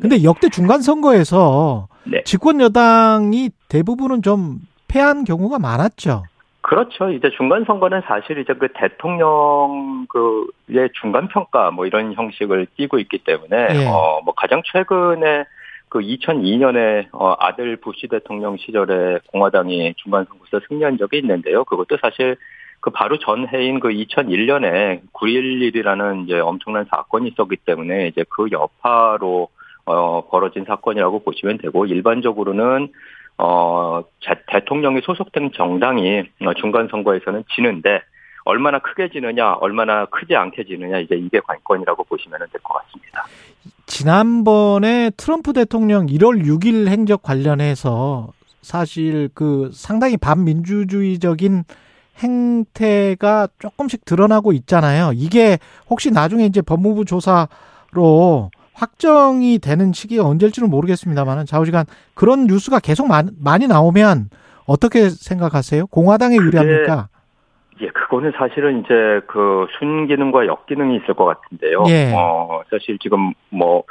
근데 역대 중간 선거에서 네. 집권 여당이 대부분은 좀 패한 경우가 많았죠. 그렇죠. 이제 중간 선거는 사실 이제 그 대통령 그의 중간 평가 뭐 이런 형식을 띠고 있기 때문에 예. 어뭐 가장 최근에 그 2002년에 어 아들 부시 대통령 시절에 공화당이 중간 선거에서 승리한 적이 있는데요. 그것도 사실 그 바로 전 해인 그 2001년에 9.11이라는 이제 엄청난 사건이 있었기 때문에 이제 그 여파로 어 벌어진 사건이라고 보시면 되고 일반적으로는 어, 자- 대통령이 소속된 정당이 어, 중간 선거에서는 지는데 얼마나 크게 지느냐, 얼마나 크지 않게 지느냐 이제 이게 관건이라고 보시면 될 것 같습니다. 지난번에 트럼프 대통령 1월 6일 행적 관련해서 사실 그 상당히 반민주주의적인 행태가 조금씩 드러나고 있잖아요. 이게 혹시 나중에 이제 법무부 조사로 확정이 되는 시기가 언제일지는 모르겠습니다만은 좌우지간 그런 뉴스가 계속 많- 많이 나오면 어떻게 생각하세요? 공화당에 유리합니까? 예, 그거는 사실은 이제 그 순기능과 역기능이 있을 것 같은데요. 예. 어, 사실 지금 뭐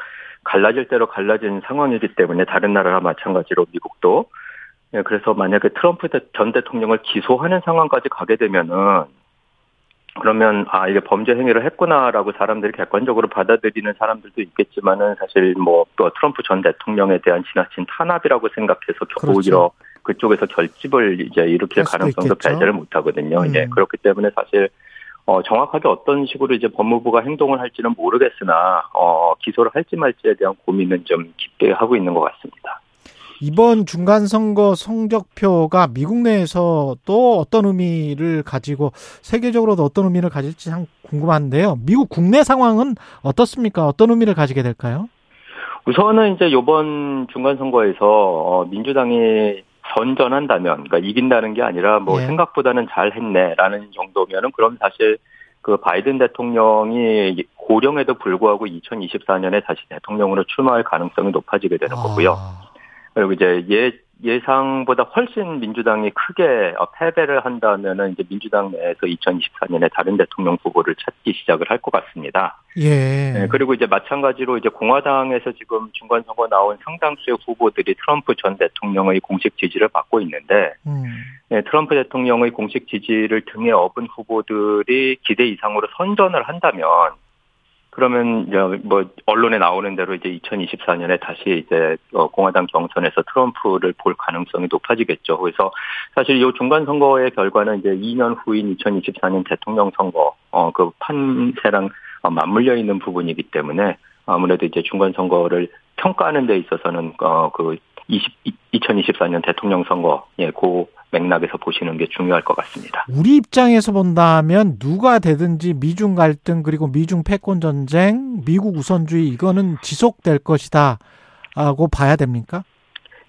갈라질 대로 갈라진 상황이기 때문에 다른 나라와 마찬가지로 미국도 예, 그래서 만약에 트럼프 대- 전 대통령을 기소하는 상황까지 가게 되면은 그러면 아 이게 범죄 행위를 했구나라고 사람들이 객관적으로 받아들이는 사람들도 있겠지만은 사실 뭐 또 트럼프 전 대통령에 대한 지나친 탄압이라고 생각해서 그렇죠. 오히려 그쪽에서 결집을 이제 일으킬 가능성도 있겠죠. 배제를 못 하거든요. 음. 예, 그렇기 때문에 사실 어, 정확하게 어떤 식으로 이제 법무부가 행동을 할지는 모르겠으나 어, 기소를 할지 말지에 대한 고민은 좀 깊게 하고 있는 것 같습니다. 이번 중간 선거 성적표가 미국 내에서 또 어떤 의미를 가지고 세계적으로도 어떤 의미를 가질지 참 궁금한데요. 미국 국내 상황은 어떻습니까? 어떤 의미를 가지게 될까요? 우선은 이제 이번 중간 선거에서 어, 민주당이 선전한다면, 그러니까 이긴다는 게 아니라 뭐 예. 생각보다는 잘했네라는 정도면은 그럼 사실 그 바이든 대통령이 고령에도 불구하고 2024년에 다시 대통령으로 출마할 가능성이 높아지게 되는 거고요. 아, 그리고 이제 예 예상보다 훨씬 민주당이 크게 어, 패배를 한다면은 이제 민주당 내에서 2024년에 다른 대통령 후보를 찾기 시작을 할 것 같습니다. 예. 네, 그리고 이제 마찬가지로 이제 공화당에서 지금 중간 선거 나온 상당수의 후보들이 트럼프 전 대통령의 공식 지지를 받고 있는데 음, 네, 트럼프 대통령의 공식 지지를 등에 업은 후보들이 기대 이상으로 선전을 한다면 그러면 뭐 언론에 나오는 대로 이제 2024년에 다시 이제 어, 공화당 경선에서 트럼프를 볼 가능성이 높아지겠죠. 그래서 사실 이 중간 선거의 결과는 이제 2년 후인 2024년 대통령 선거 어그 판세랑 어, 맞물려 있는 부분이기 때문에 아무래도 이제 중간 선거를 평가하는 데 있어서는 어그 20, 2024년 대통령 선거 예, 그 맥락에서 보시는 게 중요할 것 같습니다. 우리 입장에서 본다면 누가 되든지 미중 갈등 그리고 미중 패권 전쟁, 미국 우선주의 이거는 지속될 것이다라고 봐야 됩니까?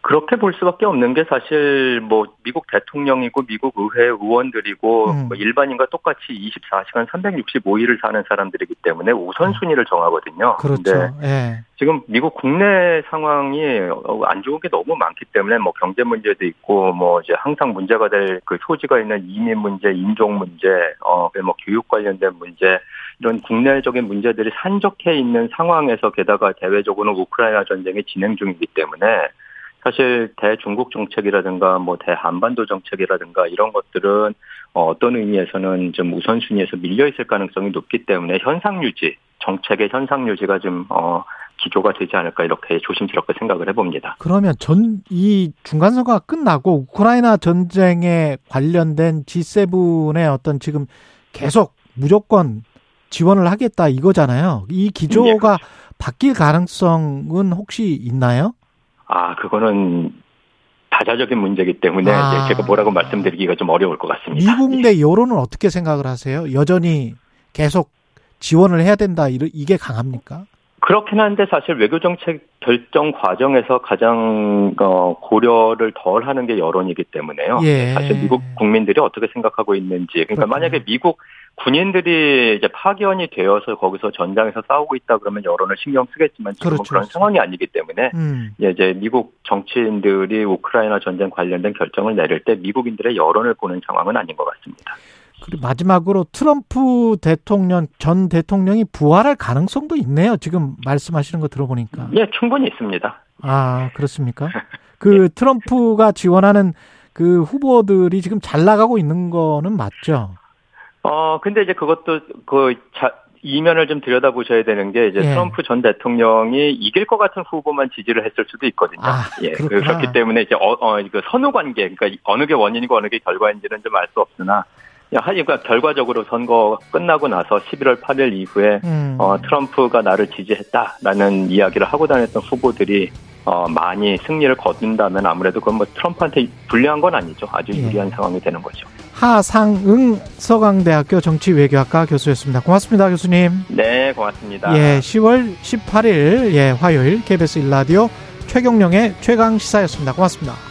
그렇게 볼 수밖에 없는 게 사실 뭐 미국 대통령이고 미국 의회 의원들이고 음. 뭐 일반인과 똑같이 24시간 365일을 사는 사람들이기 때문에 우선순위를 정하거든요. 그렇죠. 근데 예. 지금 미국 국내 상황이 어, 안 좋은 게 너무 많기 때문에 뭐 경제 문제도 있고 뭐 이제 항상 문제가 될 그 소지가 있는 이민 문제, 인종 문제, 어뭐 교육 관련된 문제 이런 국내적인 문제들이 산적해 있는 상황에서 게다가 대외적으로는 우크라이나 전쟁이 진행 중이기 때문에 사실 대중국 정책이라든가 뭐 대한반도 정책이라든가 이런 것들은 어, 어떤 의미에서는 좀 우선순위에서 밀려 있을 가능성이 높기 때문에 현상 유지 정책의 현상 유지가 좀 어, 기조가 되지 않을까 이렇게 조심스럽게 생각을 해봅니다. 그러면 전 이 중간 선거가 끝나고 우크라이나 전쟁에 관련된 G7의 어떤 지금 계속 무조건 지원을 하겠다 이거잖아요. 이 기조가 바뀔 가능성은 혹시 있나요? 아 그거는 다자적인 문제이기 때문에 아. 제가 뭐라고 말씀드리기가 좀 어려울 것 같습니다. 미국 내 여론은 어떻게 생각을 하세요? 여전히 계속 지원을 해야 된다 이게 강합니까? 그렇긴 한데 사실 외교 정책 결정 과정에서 가장 어, 고려를 덜 하는 게 여론이기 때문에요. 예. 사실 미국 국민들이 어떻게 생각하고 있는지. 그러니까 그렇군요. 만약에 미국 군인들이 이제 파견이 되어서 거기서 전장에서 싸우고 있다 그러면 여론을 신경 쓰겠지만 지금은 그렇죠, 그런. 상황이 아니기 때문에 음. 예, 이제 미국 정치인들이 우크라이나 전쟁 관련된 결정을 내릴 때 미국인들의 여론을 보는 상황은 아닌 것 같습니다. 그리고 마지막으로 트럼프 대통령 전 대통령이 부활할 가능성도 있네요. 지금 말씀하시는 거 들어보니까. 예, 충분히 있습니다. 아 그렇습니까? 그 트럼프가 지원하는 그 후보들이 지금 잘 나가고 있는 거는 맞죠? 어, 근데 이제 그것도 그 자, 이면을 좀 들여다보셔야 되는 게 이제 예. 트럼프 전 대통령이 이길 것 같은 후보만 지지를 했을 수도 있거든요. 아, 예. 그렇구나. 그렇기 때문에 이제 어, 어, 그 선후 관계, 그러니까 어느 게 원인이고 어느 게 결과인지는 좀 알 수 없으나 야, 하니까 결과적으로 선거 끝나고 나서 11월 8일 이후에 음. 어, 트럼프가 나를 지지했다라는 이야기를 하고 다녔던 후보들이 어, 많이 승리를 거둔다면 아무래도 그건 뭐 트럼프한테 불리한 건 아니죠. 아주 예. 유리한 상황이 되는 거죠. 하상응 서강대학교 정치외교학과 교수였습니다. 고맙습니다, 교수님. 네, 고맙습니다. 예, 10월 18일 예 화요일 KBS 일라디오 최경령의 최강 시사였습니다. 고맙습니다.